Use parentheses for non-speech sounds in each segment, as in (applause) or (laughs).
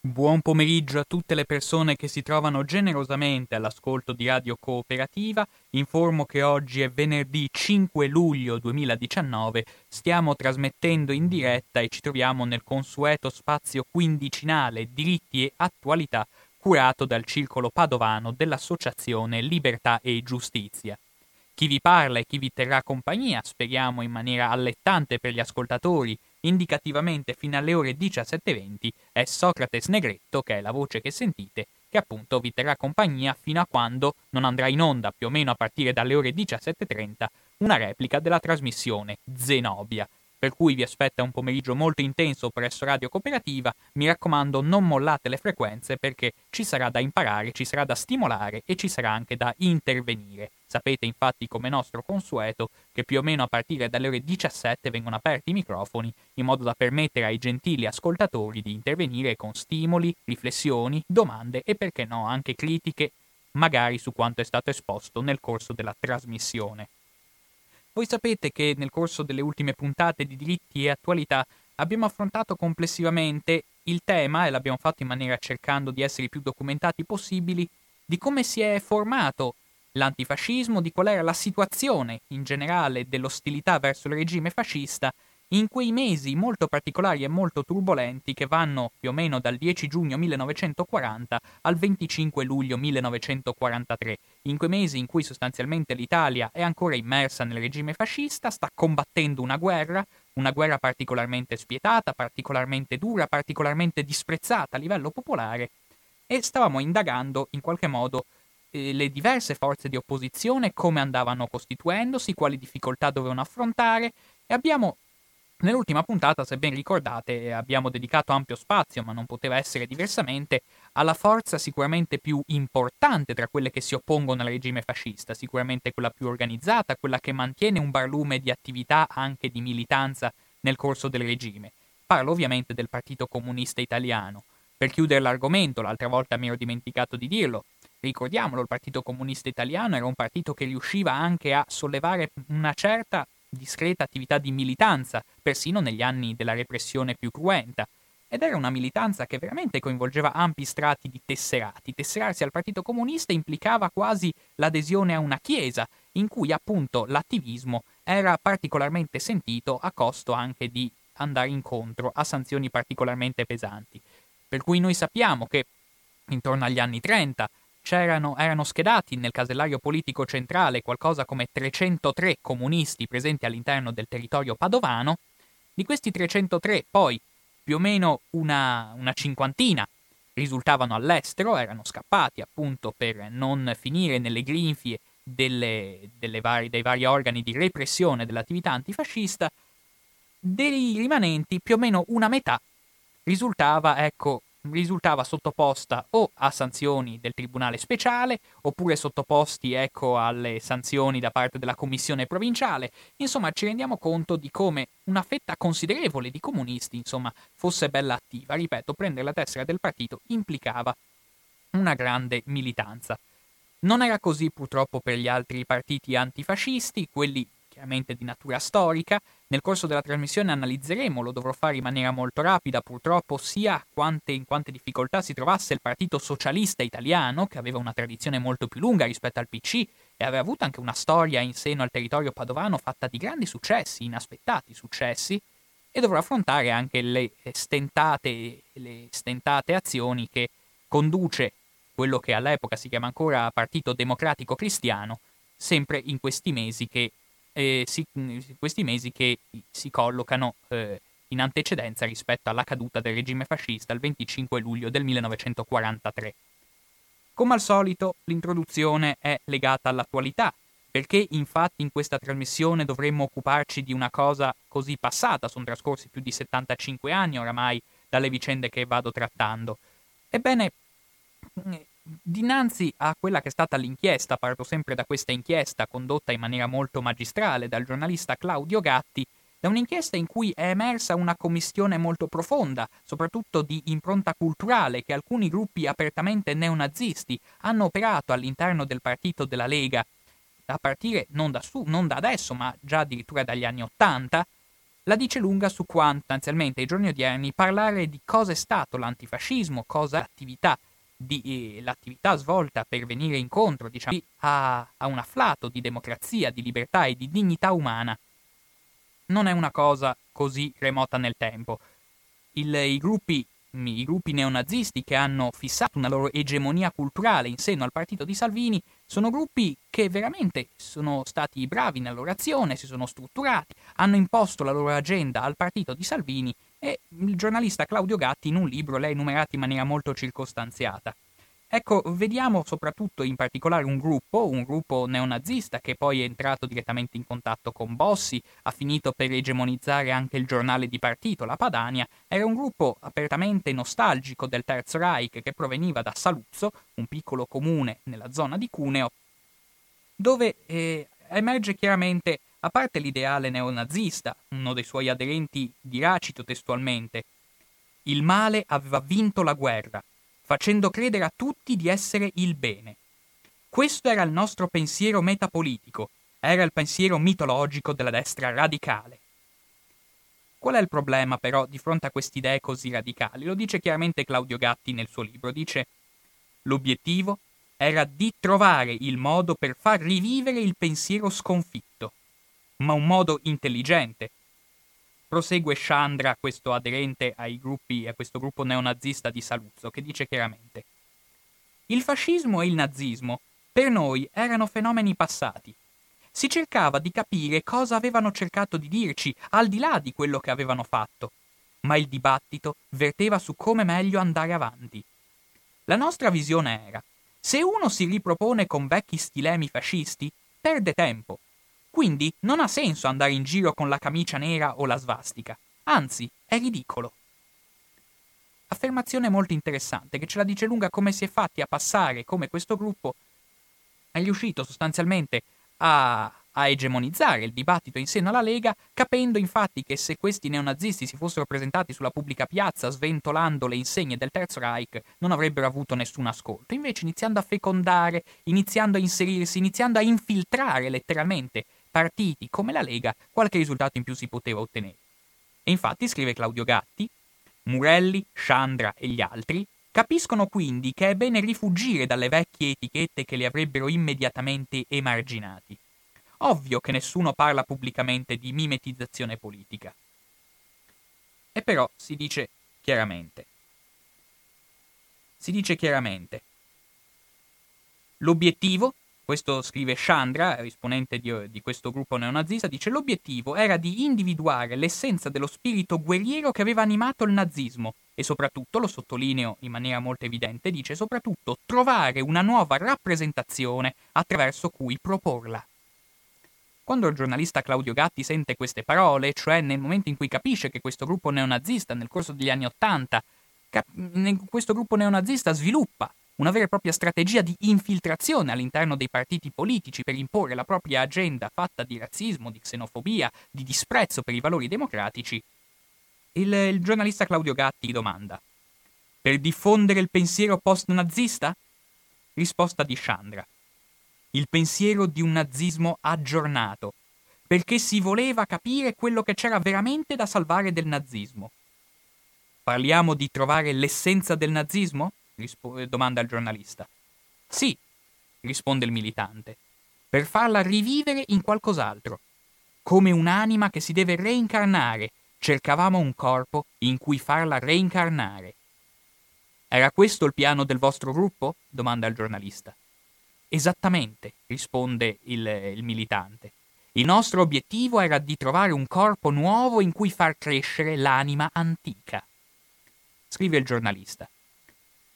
Buon pomeriggio a tutte le persone che si trovano generosamente all'ascolto di Radio Cooperativa. Informo che oggi è venerdì 5 luglio 2019, stiamo trasmettendo in diretta e ci troviamo nel consueto spazio quindicinale Diritti e Attualità curato dal Circolo Padovano dell'Associazione Libertà e Giustizia. Chi vi parla e chi vi terrà compagnia, speriamo in maniera allettante per gli ascoltatori, indicativamente fino alle ore 17.20, è Socrates Negretto, che è la voce che sentite, che appunto vi terrà compagnia fino a quando non andrà in onda, più o meno a partire dalle ore 17.30, una replica della trasmissione Zenobia, per cui vi aspetta un pomeriggio molto intenso presso Radio Cooperativa. Mi raccomando, non mollate le frequenze perché ci sarà da imparare, ci sarà da stimolare e ci sarà anche da intervenire. Sapete infatti come nostro consueto che più o meno a partire dalle ore 17 vengono aperti i microfoni in modo da permettere ai gentili ascoltatori di intervenire con stimoli, riflessioni, domande e perché no anche critiche magari su quanto è stato esposto nel corso della trasmissione. Voi sapete che nel corso delle ultime puntate di diritti e attualità abbiamo affrontato complessivamente il tema, e l'abbiamo fatto in maniera cercando di essere i più documentati possibili, di come si è formato l'antifascismo, di qual era la situazione in generale dell'ostilità verso il regime fascista in quei mesi molto particolari e molto turbolenti che vanno più o meno dal 10 giugno 1940 al 25 luglio 1943, in quei mesi in cui sostanzialmente l'Italia è ancora immersa nel regime fascista, sta combattendo una guerra, una guerra particolarmente spietata, particolarmente dura, particolarmente disprezzata a livello popolare, e stavamo indagando in qualche modo eh, le diverse forze di opposizione, come andavano costituendosi, quali difficoltà dovevano affrontare, e abbiamo Nell'ultima puntata, se ben ricordate, abbiamo dedicato ampio spazio, ma non poteva essere diversamente, alla forza sicuramente più importante tra quelle che si oppongono al regime fascista, sicuramente quella più organizzata, quella che mantiene un barlume di attività anche di militanza nel corso del regime. Parlo ovviamente del Partito Comunista Italiano. Per chiudere l'argomento, l'altra volta mi ero dimenticato di dirlo, ricordiamolo, il Partito Comunista Italiano era un partito che riusciva anche a sollevare una certa discreta attività di militanza, persino negli anni della repressione più cruenta. Ed era una militanza che veramente coinvolgeva ampi strati di tesserati. Tesserarsi al Partito Comunista implicava quasi l'adesione a una chiesa, in cui appunto l'attivismo era particolarmente sentito a costo anche di andare incontro a sanzioni particolarmente pesanti. Per cui noi sappiamo che intorno agli anni 30 erano schedati nel casellario politico centrale qualcosa come 303 comunisti presenti all'interno del territorio padovano. Di questi 303 poi più o meno una, una cinquantina risultavano all'estero, erano scappati appunto per non finire nelle grinfie delle, delle vari, dei vari organi di repressione dell'attività antifascista, dei rimanenti più o meno una metà risultava, ecco, risultava sottoposta o a sanzioni del Tribunale speciale oppure sottoposti ecco, alle sanzioni da parte della Commissione provinciale. Insomma, ci rendiamo conto di come una fetta considerevole di comunisti insomma, fosse bella attiva. Ripeto, prendere la tessera del partito implicava una grande militanza. Non era così purtroppo per gli altri partiti antifascisti, quelli chiaramente di natura storica. Nel corso della trasmissione analizzeremo, lo dovrò fare in maniera molto rapida, purtroppo, sia quante, in quante difficoltà si trovasse il Partito Socialista Italiano, che aveva una tradizione molto più lunga rispetto al PC e aveva avuto anche una storia in seno al territorio padovano fatta di grandi successi, inaspettati successi, e dovrà affrontare anche le stentate, le stentate azioni che conduce quello che all'epoca si chiama ancora Partito Democratico Cristiano, sempre in questi mesi che, eh, si, questi mesi che si collocano eh, in antecedenza rispetto alla caduta del regime fascista il 25 luglio del 1943. Come al solito, l'introduzione è legata all'attualità, perché infatti in questa trasmissione dovremmo occuparci di una cosa così passata, sono trascorsi più di 75 anni oramai dalle vicende che vado trattando. Ebbene, dinanzi a quella che è stata l'inchiesta, parto sempre da questa inchiesta condotta in maniera molto magistrale dal giornalista Claudio Gatti, da un'inchiesta in cui è emersa una commissione molto profonda, soprattutto di impronta culturale, che alcuni gruppi apertamente neonazisti hanno operato all'interno del partito della Lega, a partire non da, su, non da adesso, ma già addirittura dagli anni Ottanta, la dice lunga su quanto, anzialmente ai giorni odierni, parlare di cosa è stato l'antifascismo, cosa è l'attività, di, eh, l'attività svolta per venire incontro diciamo, a, a un afflato di democrazia, di libertà e di dignità umana non è una cosa così remota nel tempo. Il, i, gruppi, I gruppi neonazisti che hanno fissato una loro egemonia culturale in seno al partito di Salvini sono gruppi che veramente sono stati bravi nella loro azione, si sono strutturati, hanno imposto la loro agenda al partito di Salvini e il giornalista Claudio Gatti in un libro l'ha enumerati in maniera molto circostanziata. Ecco, vediamo soprattutto in particolare un gruppo, un gruppo neonazista che poi è entrato direttamente in contatto con Bossi, ha finito per egemonizzare anche il giornale di partito, la Padania, era un gruppo apertamente nostalgico del Terzo Reich che proveniva da Saluzzo, un piccolo comune nella zona di Cuneo, dove eh, emerge chiaramente, a parte l'ideale neonazista, uno dei suoi aderenti dirà, cito testualmente, il male aveva vinto la guerra, facendo credere a tutti di essere il bene. Questo era il nostro pensiero metapolitico, era il pensiero mitologico della destra radicale. Qual è il problema però di fronte a queste idee così radicali? Lo dice chiaramente Claudio Gatti nel suo libro, dice l'obiettivo era di trovare il modo per far rivivere il pensiero sconfitto, ma un modo intelligente, Prosegue Chandra, questo aderente ai gruppi, a questo gruppo neonazista di Saluzzo, che dice chiaramente Il fascismo e il nazismo per noi erano fenomeni passati. Si cercava di capire cosa avevano cercato di dirci, al di là di quello che avevano fatto, ma il dibattito verteva su come meglio andare avanti. La nostra visione era se uno si ripropone con vecchi stilemi fascisti, perde tempo quindi non ha senso andare in giro con la camicia nera o la svastica. Anzi, è ridicolo. Affermazione molto interessante che ce la dice lunga come si è fatti a passare, come questo gruppo è riuscito sostanzialmente a, a egemonizzare il dibattito in seno alla Lega, capendo infatti che se questi neonazisti si fossero presentati sulla pubblica piazza sventolando le insegne del Terzo Reich, non avrebbero avuto nessun ascolto. Invece iniziando a fecondare, iniziando a inserirsi, iniziando a infiltrare letteralmente partiti come la Lega qualche risultato in più si poteva ottenere. E infatti, scrive Claudio Gatti, Murelli, Chandra e gli altri capiscono quindi che è bene rifugire dalle vecchie etichette che li avrebbero immediatamente emarginati. Ovvio che nessuno parla pubblicamente di mimetizzazione politica. E però si dice chiaramente. Si dice chiaramente. L'obiettivo questo scrive Chandra, esponente di, di, questo gruppo neonazista, dice l'obiettivo era di individuare l'essenza dello spirito guerriero che aveva animato il nazismo e soprattutto, lo sottolineo in maniera molto evidente, dice soprattutto trovare una nuova rappresentazione attraverso cui proporla. Quando il giornalista Claudio Gatti sente queste parole, cioè nel momento in cui capisce che questo gruppo neonazista nel corso degli anni Ottanta, cap- questo gruppo neonazista sviluppa una vera e propria strategia di infiltrazione all'interno dei partiti politici per imporre la propria agenda fatta di razzismo, di xenofobia, di disprezzo per i valori democratici, il, il giornalista Claudio Gatti domanda: Per diffondere il pensiero post-nazista? Risposta di Chandra. Il pensiero di un nazismo aggiornato, perché si voleva capire quello che c'era veramente da salvare del nazismo. Parliamo di trovare l'essenza del nazismo? Rispo- domanda il giornalista. Sì, risponde il militante, per farla rivivere in qualcos'altro, come un'anima che si deve reincarnare, cercavamo un corpo in cui farla reincarnare. Era questo il piano del vostro gruppo? domanda il giornalista. Esattamente, risponde il, il militante. Il nostro obiettivo era di trovare un corpo nuovo in cui far crescere l'anima antica. Scrive il giornalista.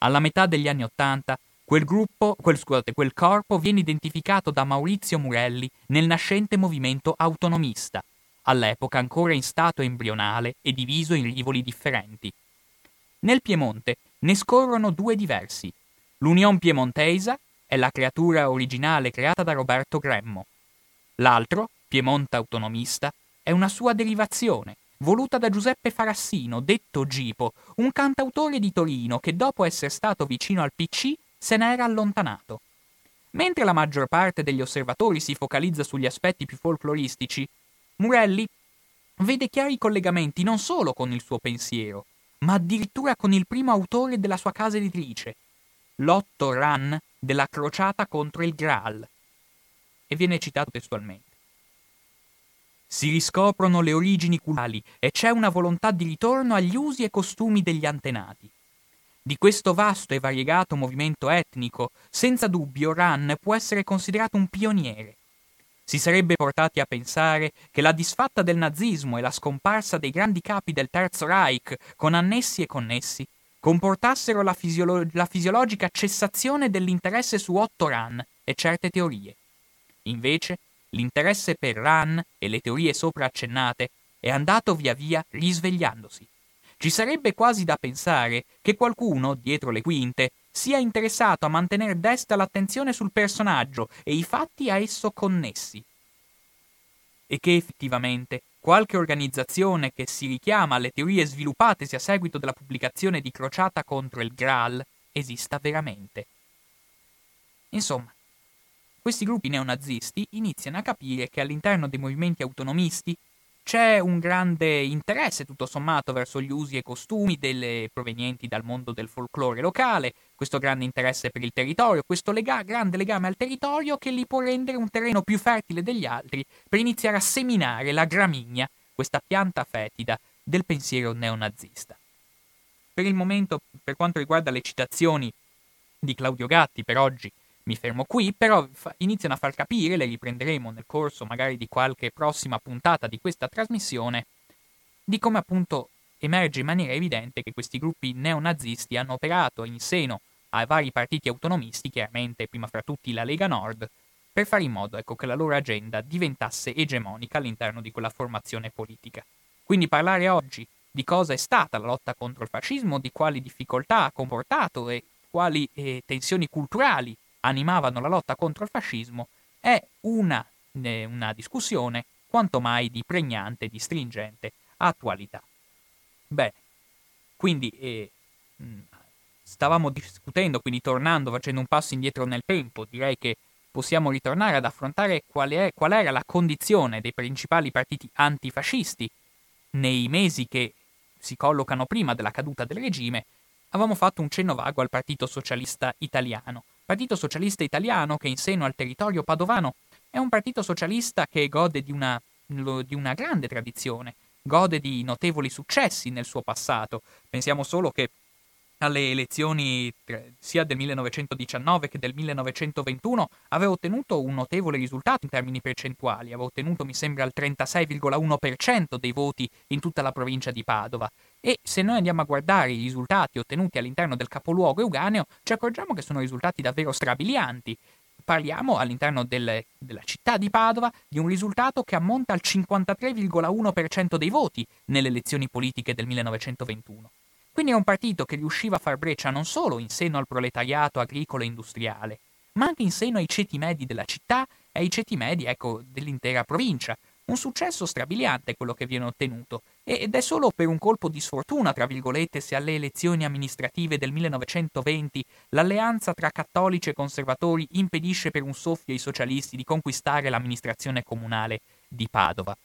Alla metà degli anni Ottanta, quel gruppo, quel, scusate, quel corpo viene identificato da Maurizio Murelli nel nascente movimento autonomista, all'epoca ancora in stato embrionale e diviso in rivoli differenti. Nel Piemonte ne scorrono due diversi. L'Union Piemontesa è la creatura originale creata da Roberto Gremmo. L'altro, Piemonte Autonomista, è una sua derivazione, voluta da Giuseppe Farassino, detto Gipo, un cantautore di Torino che dopo essere stato vicino al PC se n'era allontanato. Mentre la maggior parte degli osservatori si focalizza sugli aspetti più folcloristici, Murelli vede chiari collegamenti non solo con il suo pensiero, ma addirittura con il primo autore della sua casa editrice, l'Otto Ran della crociata contro il Graal. E viene citato testualmente. Si riscoprono le origini culturali e c'è una volontà di ritorno agli usi e costumi degli antenati. Di questo vasto e variegato movimento etnico, senza dubbio Ran può essere considerato un pioniere. Si sarebbe portati a pensare che la disfatta del nazismo e la scomparsa dei grandi capi del Terzo Reich, con annessi e connessi, comportassero la, fisiolo- la fisiologica cessazione dell'interesse su Otto Ran e certe teorie. Invece, l'interesse per Ran e le teorie sopra accennate è andato via via risvegliandosi. Ci sarebbe quasi da pensare che qualcuno, dietro le quinte, sia interessato a mantenere desta l'attenzione sul personaggio e i fatti a esso connessi. E che effettivamente qualche organizzazione che si richiama alle teorie sviluppatesi a seguito della pubblicazione di Crociata contro il Graal esista veramente. Insomma, questi gruppi neonazisti iniziano a capire che all'interno dei movimenti autonomisti c'è un grande interesse, tutto sommato, verso gli usi e costumi delle, provenienti dal mondo del folklore locale, questo grande interesse per il territorio, questo lega- grande legame al territorio che li può rendere un terreno più fertile degli altri per iniziare a seminare la gramigna, questa pianta fetida del pensiero neonazista. Per il momento, per quanto riguarda le citazioni di Claudio Gatti per oggi, mi fermo qui, però iniziano a far capire, le riprenderemo nel corso magari di qualche prossima puntata di questa trasmissione, di come appunto emerge in maniera evidente che questi gruppi neonazisti hanno operato in seno ai vari partiti autonomisti, chiaramente prima fra tutti la Lega Nord, per fare in modo ecco, che la loro agenda diventasse egemonica all'interno di quella formazione politica. Quindi parlare oggi di cosa è stata la lotta contro il fascismo, di quali difficoltà ha comportato e quali eh, tensioni culturali animavano la lotta contro il fascismo, è una, eh, una discussione quanto mai di pregnante, di stringente attualità. Bene, quindi eh, stavamo discutendo, quindi tornando, facendo un passo indietro nel tempo, direi che possiamo ritornare ad affrontare qual, è, qual era la condizione dei principali partiti antifascisti nei mesi che si collocano prima della caduta del regime, avevamo fatto un cenno vago al Partito Socialista Italiano. Partito Socialista Italiano che in seno al territorio padovano è un partito socialista che gode di una, di una grande tradizione, gode di notevoli successi nel suo passato. Pensiamo solo che alle elezioni sia del 1919 che del 1921 aveva ottenuto un notevole risultato in termini percentuali, aveva ottenuto mi sembra il 36,1% dei voti in tutta la provincia di Padova e se noi andiamo a guardare i risultati ottenuti all'interno del capoluogo euganeo ci accorgiamo che sono risultati davvero strabilianti. Parliamo all'interno del, della città di Padova di un risultato che ammonta al 53,1% dei voti nelle elezioni politiche del 1921. Quindi è un partito che riusciva a far breccia non solo in seno al proletariato agricolo e industriale, ma anche in seno ai ceti medi della città e ai ceti medi, ecco, dell'intera provincia. Un successo strabiliante quello che viene ottenuto, ed è solo per un colpo di sfortuna, tra virgolette, se alle elezioni amministrative del 1920 l'alleanza tra cattolici e conservatori impedisce per un soffio ai socialisti di conquistare l'amministrazione comunale di Padova.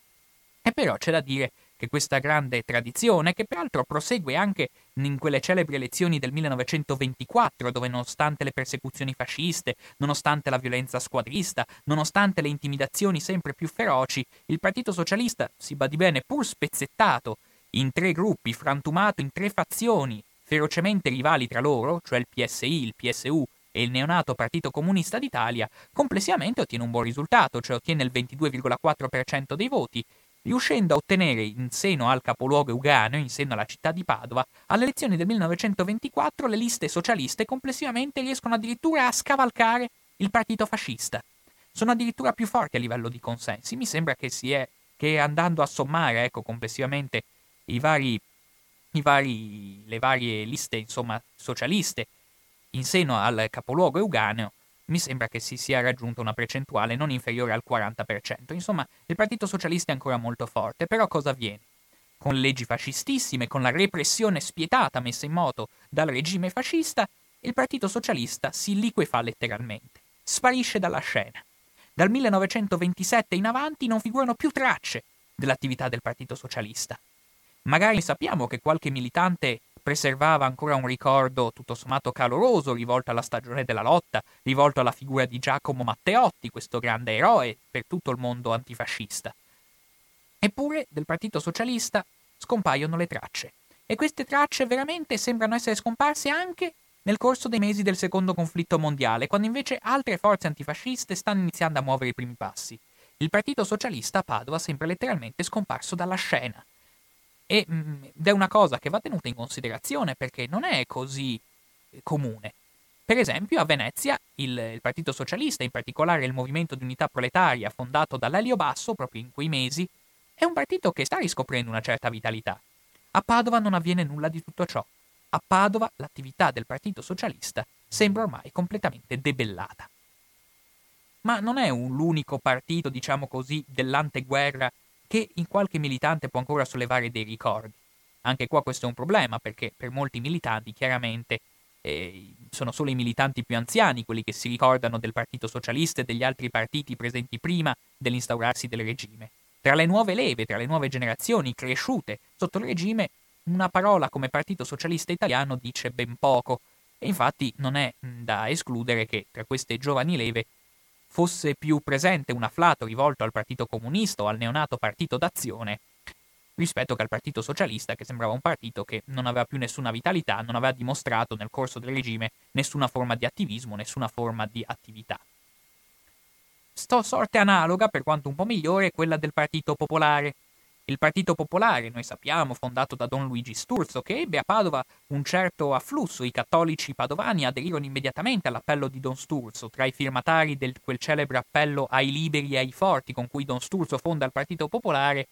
E però c'è da dire che questa grande tradizione, che peraltro prosegue anche in quelle celebri elezioni del 1924, dove nonostante le persecuzioni fasciste, nonostante la violenza squadrista, nonostante le intimidazioni sempre più feroci, il Partito Socialista, si badi bene, pur spezzettato in tre gruppi, frantumato in tre fazioni ferocemente rivali tra loro, cioè il PSI, il PSU e il neonato Partito Comunista d'Italia, complessivamente ottiene un buon risultato, cioè ottiene il 22,4% dei voti, riuscendo a ottenere in seno al capoluogo euganeo, in seno alla città di Padova, alle elezioni del 1924 le liste socialiste complessivamente riescono addirittura a scavalcare il partito fascista. Sono addirittura più forti a livello di consensi. Mi sembra che, è, che andando a sommare ecco, complessivamente i vari, i vari, le varie liste insomma, socialiste in seno al capoluogo euganeo, mi sembra che si sia raggiunta una percentuale non inferiore al 40%. Insomma, il Partito Socialista è ancora molto forte, però cosa avviene? Con leggi fascistissime, con la repressione spietata messa in moto dal regime fascista, il Partito Socialista si liquefa letteralmente, sparisce dalla scena. Dal 1927 in avanti non figurano più tracce dell'attività del Partito Socialista. Magari sappiamo che qualche militante preservava ancora un ricordo tutto sommato caloroso rivolto alla stagione della lotta, rivolto alla figura di Giacomo Matteotti, questo grande eroe per tutto il mondo antifascista. Eppure del Partito Socialista scompaiono le tracce. E queste tracce veramente sembrano essere scomparse anche nel corso dei mesi del secondo conflitto mondiale, quando invece altre forze antifasciste stanno iniziando a muovere i primi passi. Il Partito Socialista a Padova sembra letteralmente scomparso dalla scena. E, mm, ed è una cosa che va tenuta in considerazione perché non è così eh, comune. Per esempio, a Venezia il, il, Partito Socialista, in particolare il Movimento di Unità Proletaria, fondato dall'Elio Basso proprio in quei mesi, è un partito che sta riscoprendo una certa vitalità. A Padova non avviene nulla di tutto ciò. A Padova l'attività del Partito Socialista sembra ormai completamente debellata. Ma non è un, l'unico partito, diciamo così, dell'anteguerra che in qualche militante può ancora sollevare dei ricordi. Anche qua questo è un problema perché per molti militanti chiaramente eh, sono solo i militanti più anziani quelli che si ricordano del Partito Socialista e degli altri partiti presenti prima dell'instaurarsi del regime. Tra le nuove leve, tra le nuove generazioni cresciute sotto il regime, una parola come Partito Socialista Italiano dice ben poco e infatti non è da escludere che tra queste giovani leve fosse più presente un afflato rivolto al Partito Comunista o al neonato Partito d'Azione rispetto che al Partito Socialista, che sembrava un partito che non aveva più nessuna vitalità, non aveva dimostrato nel corso del regime nessuna forma di attivismo, nessuna forma di attività. Sto sorte analoga, per quanto un po' migliore, quella del Partito Popolare, il Partito Popolare, noi sappiamo, fondato da Don Luigi Sturzo, che ebbe a Padova un certo afflusso, i cattolici padovani aderirono immediatamente all'appello di Don Sturzo, tra i firmatari di quel celebre appello ai liberi e ai forti con cui Don Sturzo fonda il Partito Popolare,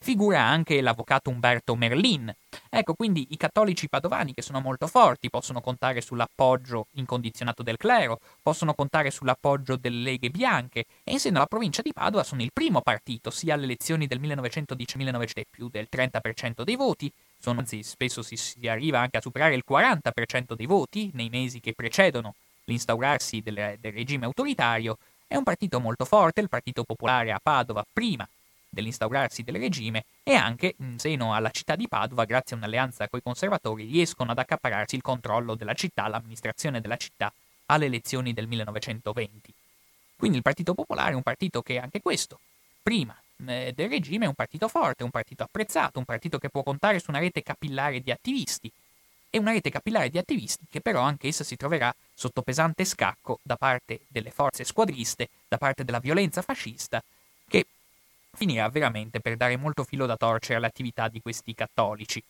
figura anche l'avvocato Umberto Merlin. Ecco, quindi i cattolici padovani, che sono molto forti, possono contare sull'appoggio incondizionato del clero, possono contare sull'appoggio delle leghe bianche, e in seno alla provincia di Padova sono il primo partito, sia alle elezioni del 1910-1910 più del 30% dei voti, sono, anzi spesso si, si, arriva anche a superare il 40% dei voti nei mesi che precedono l'instaurarsi del, del regime autoritario, è un partito molto forte, il Partito Popolare a Padova prima dell'instaurarsi del regime e anche in seno alla città di Padova, grazie a un'alleanza coi conservatori, riescono ad accapararsi il controllo della città, l'amministrazione della città alle elezioni del 1920. Quindi il Partito Popolare è un partito che anche questo, prima eh, del regime, è un partito forte, un partito apprezzato, un partito che può contare su una rete capillare di attivisti, e una rete capillare di attivisti che però anch'essa si troverà sotto pesante scacco da parte delle forze squadriste, da parte della violenza fascista, finirà veramente per dare molto filo da torcere all'attività di questi cattolici.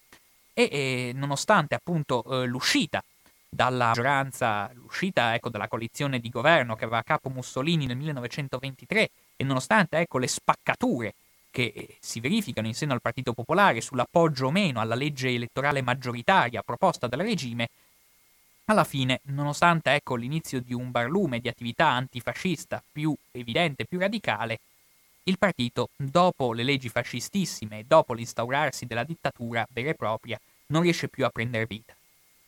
E, e nonostante appunto eh, l'uscita dalla maggioranza, l'uscita ecco, dalla coalizione di governo che aveva a capo Mussolini nel 1923 e nonostante ecco, le spaccature che si verificano in seno al Partito Popolare sull'appoggio o meno alla legge elettorale maggioritaria proposta dal regime, alla fine, nonostante ecco, l'inizio di un barlume di attività antifascista più evidente, più radicale, il partito, dopo le leggi fascistissime e dopo l'instaurarsi della dittatura vera e propria, non riesce più a prendere vita.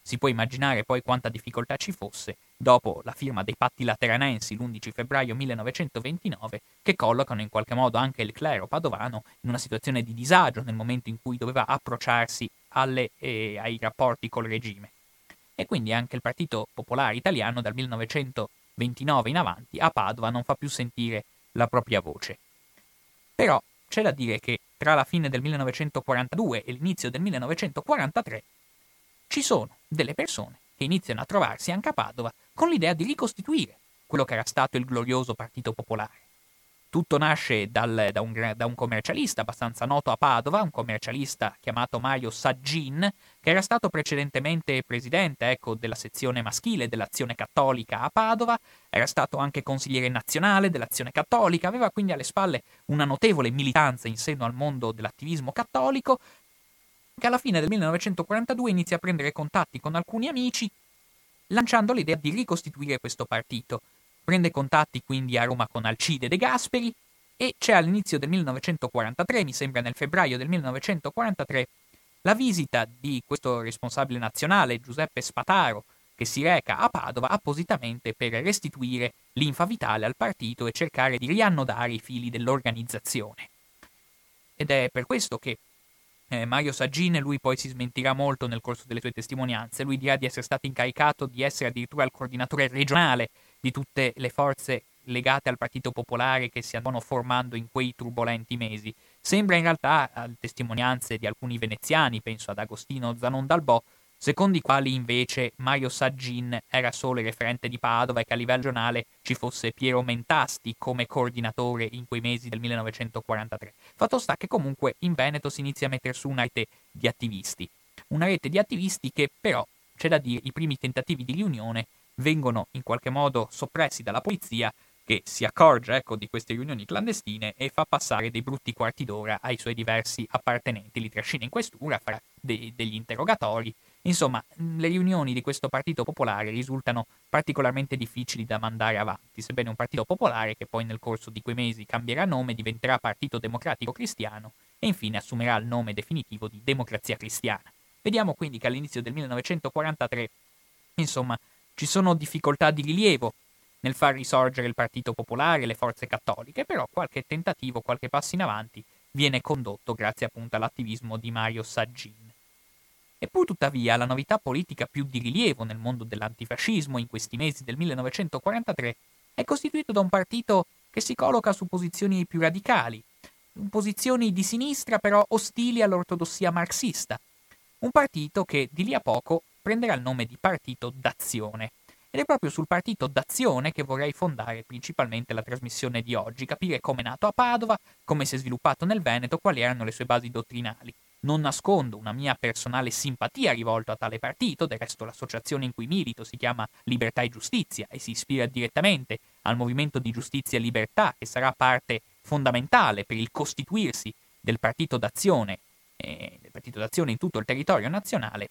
Si può immaginare poi quanta difficoltà ci fosse dopo la firma dei patti lateranensi l'11 febbraio 1929, che collocano in qualche modo anche il clero padovano in una situazione di disagio nel momento in cui doveva approcciarsi alle, eh, ai rapporti col regime. E quindi anche il Partito Popolare Italiano dal 1929 in avanti a Padova non fa più sentire la propria voce. Però c'è da dire che tra la fine del 1942 e l'inizio del 1943 ci sono delle persone che iniziano a trovarsi anche a Padova con l'idea di ricostituire quello che era stato il glorioso Partito Popolare. Tutto nasce dal, da, un, da, un, commercialista abbastanza noto a Padova, un commercialista chiamato Mario Saggin, che era stato precedentemente presidente ecco, della sezione maschile dell'Azione Cattolica a Padova, era stato anche consigliere nazionale dell'Azione Cattolica, aveva quindi alle spalle una notevole militanza in seno al mondo dell'attivismo cattolico, che alla fine del 1942 inizia a prendere contatti con alcuni amici, lanciando l'idea di ricostituire questo partito. Prende contatti quindi a Roma con Alcide De Gasperi e c'è all'inizio del 1943, mi sembra nel febbraio del 1943, la visita di questo responsabile nazionale, Giuseppe Spataro, che si reca a Padova appositamente per restituire l'infa vitale al partito e cercare di riannodare i fili dell'organizzazione. Ed è per questo che eh, Mario Saggin, lui poi si smentirà molto nel corso delle sue testimonianze, lui dirà di essere stato incaricato di essere addirittura il coordinatore regionale di tutte le forze legate al Partito Popolare che si andavano formando in quei turbolenti mesi. Sembra in realtà, a testimonianze di alcuni veneziani, penso ad Agostino Zanon d'Albò, secondo i quali invece Mario Saggin era solo il referente di Padova e che a livello regionale ci fosse Piero Mentasti come coordinatore in quei mesi del 1943. Fatto sta che comunque in Veneto si inizia a mettere su una rete di attivisti. Una rete di attivisti che però, c'è da dire, i primi tentativi di riunione vengono in qualche modo soppressi dalla polizia che si accorge ecco, di queste riunioni clandestine e fa passare dei brutti quarti d'ora ai suoi diversi appartenenti, li trascina in questura, farà de- degli interrogatori. Insomma, le riunioni di questo Partito Popolare risultano particolarmente difficili da mandare avanti, sebbene un Partito Popolare che poi nel corso di quei mesi cambierà nome, diventerà Partito Democratico Cristiano e infine assumerà il nome definitivo di Democrazia Cristiana. Vediamo quindi che all'inizio del 1943, insomma, ci sono difficoltà di rilievo nel far risorgere il Partito Popolare e le forze cattoliche, però qualche tentativo, qualche passo in avanti viene condotto grazie appunto all'attivismo di Mario Saggin. Eppure tuttavia la novità politica più di rilievo nel mondo dell'antifascismo in questi mesi del 1943 è costituito da un partito che si colloca su posizioni più radicali, posizioni di sinistra però ostili all'ortodossia marxista, un partito che di lì a poco prenderà il nome di Partito d'Azione. Ed è proprio sul Partito d'Azione che vorrei fondare principalmente la trasmissione di oggi, capire come è nato a Padova, come si è sviluppato nel Veneto, quali erano le sue basi dottrinali. Non nascondo una mia personale simpatia rivolta a tale partito, del resto l'associazione in cui milito si chiama Libertà e Giustizia e si ispira direttamente al movimento di giustizia e libertà che sarà parte fondamentale per il costituirsi del Partito d'Azione, eh, del Partito d'Azione in tutto il territorio nazionale,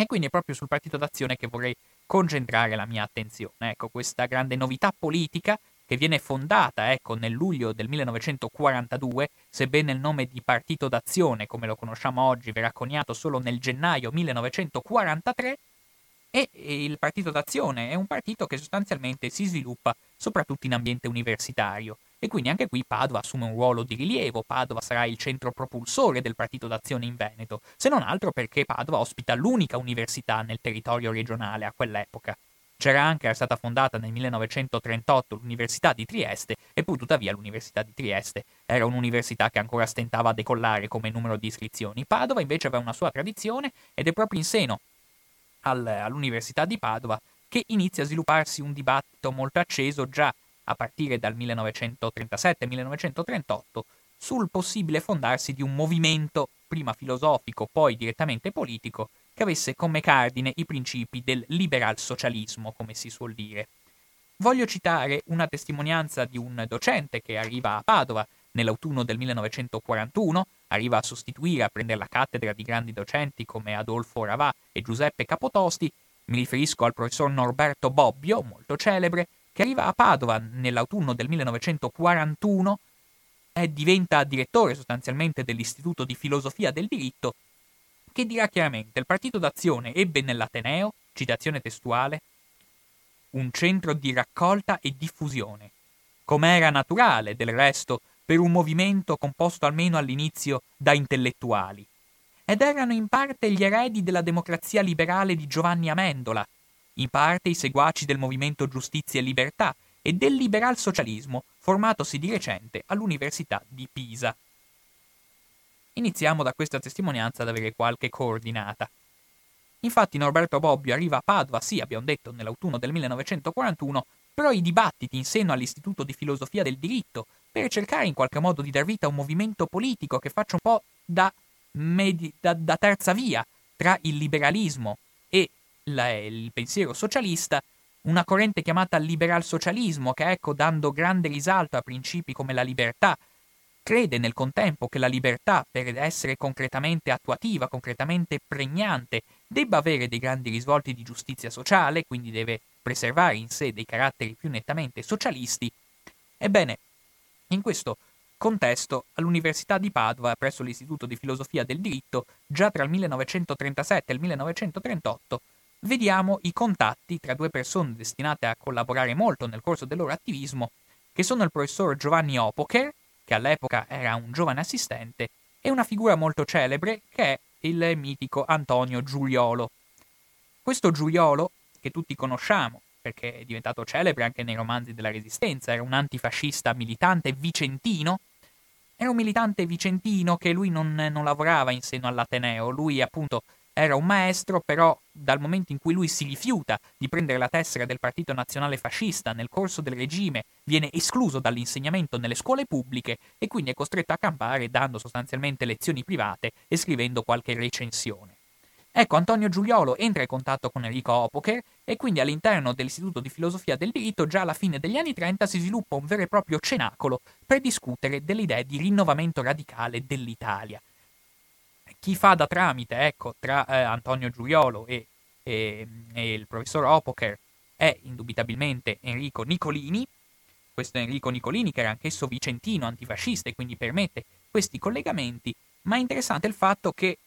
e quindi è proprio sul Partito d'Azione che vorrei concentrare la mia attenzione. Ecco, questa grande novità politica che viene fondata ecco, nel luglio del 1942, sebbene il nome di Partito d'Azione, come lo conosciamo oggi, verrà coniato solo nel gennaio 1943, e il Partito d'Azione è un partito che sostanzialmente si sviluppa soprattutto in ambiente universitario. E quindi anche qui Padova assume un ruolo di rilievo, Padova sarà il centro propulsore del Partito d'Azione in Veneto, se non altro perché Padova ospita l'unica università nel territorio regionale a quell'epoca. C'era anche, era stata fondata nel 1938 l'Università di Trieste, e pur tuttavia l'Università di Trieste era un'università che ancora stentava a decollare come numero di iscrizioni. Padova invece aveva una sua tradizione ed è proprio in seno al, all'Università di Padova che inizia a svilupparsi un dibattito molto acceso già a partire dal 1937-1938 sul possibile fondarsi di un movimento, prima filosofico, poi direttamente politico, che avesse come cardine i principi del liberal socialismo, come si suol dire. Voglio citare una testimonianza di un docente che arriva a Padova nell'autunno del 1941, arriva a sostituire, a prendere la cattedra di grandi docenti come Adolfo Ravà e Giuseppe Capotosti, mi riferisco al professor Norberto Bobbio, molto celebre, che arriva a Padova nell'autunno del 1941 e diventa direttore sostanzialmente dell'Istituto di Filosofia del Diritto, che dirà chiaramente il Partito d'Azione ebbe nell'Ateneo, citazione testuale, un centro di raccolta e diffusione, come era naturale del resto per un movimento composto almeno all'inizio da intellettuali, ed erano in parte gli eredi della democrazia liberale di Giovanni Amendola, in parte i seguaci del movimento Giustizia e Libertà e del liberal socialismo formatosi di recente all'Università di Pisa. Iniziamo da questa testimonianza ad avere qualche coordinata. Infatti Norberto Bobbio arriva a Padova, sì, abbiamo detto, nell'autunno del 1941, però i dibattiti in seno all'Istituto di Filosofia del Diritto, per cercare in qualche modo di dar vita a un movimento politico che faccia un po' da, medi- da, da terza via tra il liberalismo la, il pensiero socialista, una corrente chiamata liberal socialismo, che ecco, dando grande risalto a principi come la libertà, crede nel contempo che la libertà, per essere concretamente attuativa, concretamente pregnante, debba avere dei grandi risvolti di giustizia sociale, quindi deve preservare in sé dei caratteri più nettamente socialisti, ebbene, in questo contesto, all'Università di Padova, presso l'Istituto di Filosofia del Diritto, già tra il 1937 e il 1938, vediamo i contatti tra due persone destinate a collaborare molto nel corso del loro attivismo, che sono il professor Giovanni Opoker, che all'epoca era un giovane assistente, e una figura molto celebre che è il mitico Antonio Giuliolo. Questo Giuliolo, che tutti conosciamo, perché è diventato celebre anche nei romanzi della Resistenza, era un antifascista militante vicentino, era un militante vicentino che lui non, non lavorava in seno all'Ateneo, lui appunto era un maestro, però dal momento in cui lui si rifiuta di prendere la tessera del Partito Nazionale Fascista nel corso del regime, viene escluso dall'insegnamento nelle scuole pubbliche e quindi è costretto a campare dando sostanzialmente lezioni private e scrivendo qualche recensione. Ecco, Antonio Giuliolo entra in contatto con Enrico Opoker e quindi all'interno dell'Istituto di Filosofia del Diritto già alla fine degli anni 30 si sviluppa un vero e proprio cenacolo per discutere delle idee di rinnovamento radicale dell'Italia chi fa da tramite ecco, tra eh, Antonio Giuliolo e, e, e, il professor Opoker è indubitabilmente Enrico Nicolini, questo Enrico Nicolini che era anch'esso vicentino antifascista e quindi permette questi collegamenti, ma è interessante il fatto che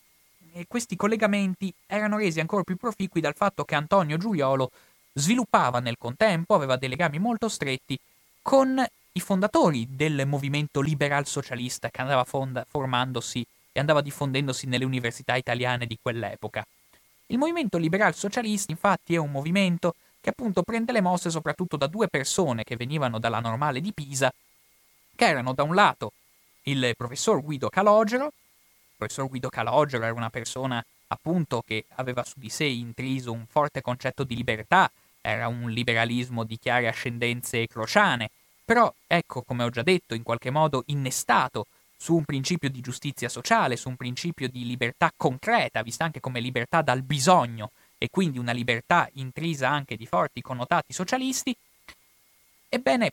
eh, questi collegamenti erano resi ancora più proficui dal fatto che Antonio Giuliolo sviluppava nel contempo, aveva dei legami molto stretti con i fondatori del movimento liberal socialista che andava fonda- formandosi e andava diffondendosi nelle università italiane di quell'epoca. Il movimento liberal socialista infatti è un movimento che appunto prende le mosse soprattutto da due persone che venivano dalla normale di Pisa, che erano da un lato il professor Guido Calogero, il professor Guido Calogero era una persona appunto che aveva su di sé intriso un forte concetto di libertà, era un liberalismo di chiare ascendenze crociane, però ecco, come ho già detto, in qualche modo innestato su un principio di giustizia sociale, su un principio di libertà concreta, vista anche come libertà dal bisogno e quindi una libertà intrisa anche di forti connotati socialisti, ebbene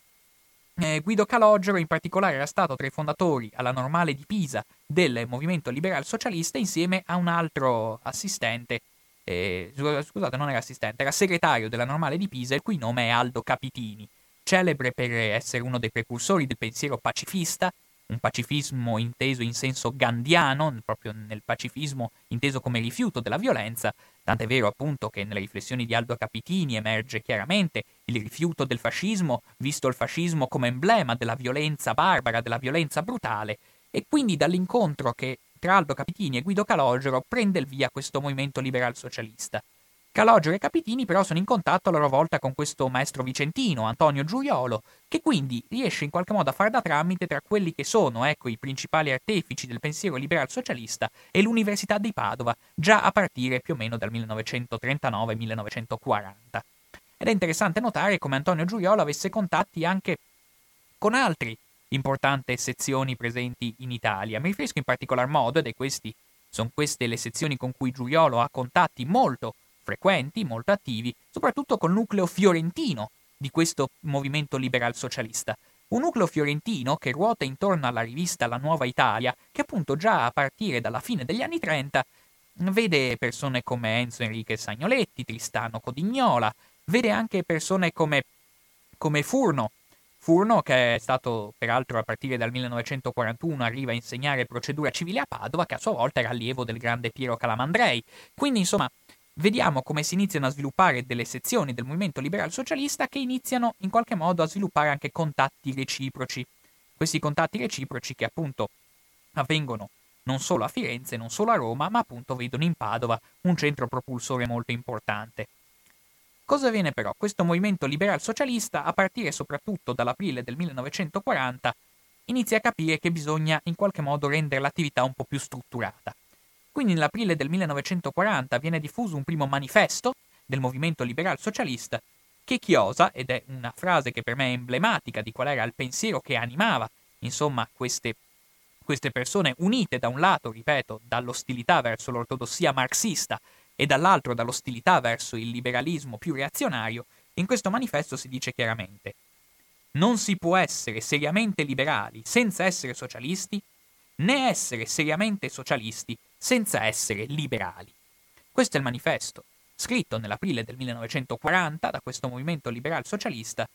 eh, Guido Calogero in particolare era stato tra i fondatori alla Normale di Pisa del movimento liberal socialista insieme a un altro assistente, eh, scusate non era assistente, era segretario della Normale di Pisa il cui nome è Aldo Capitini, celebre per essere uno dei precursori del pensiero pacifista un pacifismo inteso in senso gandiano, proprio nel pacifismo inteso come rifiuto della violenza, tant'è vero appunto che nelle riflessioni di Aldo Capitini emerge chiaramente il rifiuto del fascismo, visto il fascismo come emblema della violenza barbara, della violenza brutale, e quindi dall'incontro che tra Aldo Capitini e Guido Calogero prende il via questo movimento liberal socialista. Calogero e Capitini però sono in contatto a loro volta con questo maestro vicentino, Antonio Giuliolo, che quindi riesce in qualche modo a far da tramite tra quelli che sono, ecco, i principali artefici del pensiero liberal socialista e l'Università di Padova, già a partire più o meno dal 1939-1940. Ed è interessante notare come Antonio Giuliolo avesse contatti anche con altri importanti sezioni presenti in Italia. Mi riferisco in particolar modo, ed è questi, sono queste le sezioni con cui Giuliolo ha contatti molto frequenti, molto attivi, soprattutto col nucleo fiorentino di questo movimento liberal socialista. Un nucleo fiorentino che ruota intorno alla rivista La Nuova Italia, che appunto già a partire dalla fine degli anni 30 vede persone come Enzo Enrique Sagnoletti, Tristano Codignola, vede anche persone come, come Furno, Furno, che è stato peraltro a partire dal 1941 arriva a insegnare procedura civile a Padova, che a sua volta era allievo del grande Piero Calamandrei. Quindi, insomma, vediamo come si iniziano a sviluppare delle sezioni del movimento liberal socialista che iniziano in qualche modo a sviluppare anche contatti reciproci. Questi contatti reciproci che appunto avvengono non solo a Firenze, non solo a Roma, ma appunto vedono in Padova un centro propulsore molto importante. Cosa avviene però? Questo movimento liberal socialista, a partire soprattutto dall'aprile del 1940, inizia a capire che bisogna in qualche modo rendere l'attività un po' più strutturata. Quindi nell'aprile del 1940 viene diffuso un primo manifesto del movimento liberal socialista che chiosa, ed è una frase che per me è emblematica di qual era il pensiero che animava, insomma, queste, queste persone unite da un lato, ripeto, dall'ostilità verso l'ortodossia marxista e dall'altro dall'ostilità verso il liberalismo più reazionario, in questo manifesto si dice chiaramente non si può essere seriamente liberali senza essere socialisti, né essere seriamente socialisti senza essere liberali. Questo è il manifesto scritto nell'aprile del 1940 da questo movimento liberal socialista,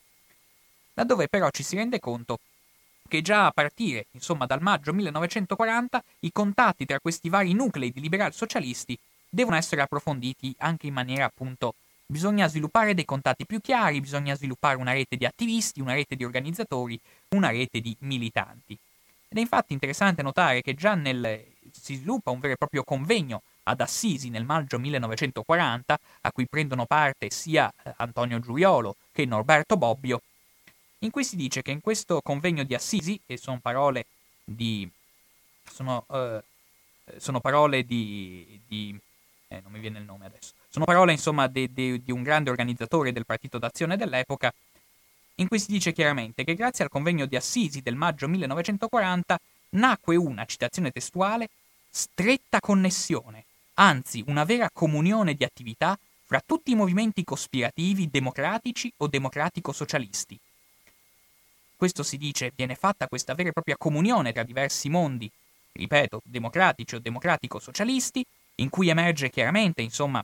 laddove però ci si rende conto che già a partire, insomma, dal maggio 1940 i contatti tra questi vari nuclei di liberal socialisti devono essere approfonditi anche in maniera appunto bisogna sviluppare dei contatti più chiari, bisogna sviluppare una rete di attivisti, una rete di organizzatori, una rete di militanti. Ed è infatti interessante notare che già nel si sviluppa un vero e proprio convegno ad Assisi nel maggio 1940, a cui prendono parte sia eh, Antonio Giuriolo che Norberto Bobbio, in cui si dice che in questo convegno di Assisi, e sono parole di... sono, eh, sono parole di... di eh, non mi viene il nome adesso, sono parole insomma di, di, di un grande organizzatore del Partito d'Azione dell'epoca, in cui si dice chiaramente che grazie al convegno di Assisi del maggio 1940 nacque una, citazione testuale, stretta connessione anzi una vera comunione di attività fra tutti i movimenti cospirativi democratici o democratico-socialisti. Questo si dice, viene fatta questa vera e propria comunione tra diversi mondi, ripeto, democratici o democratico-socialisti, in cui emerge chiaramente, insomma,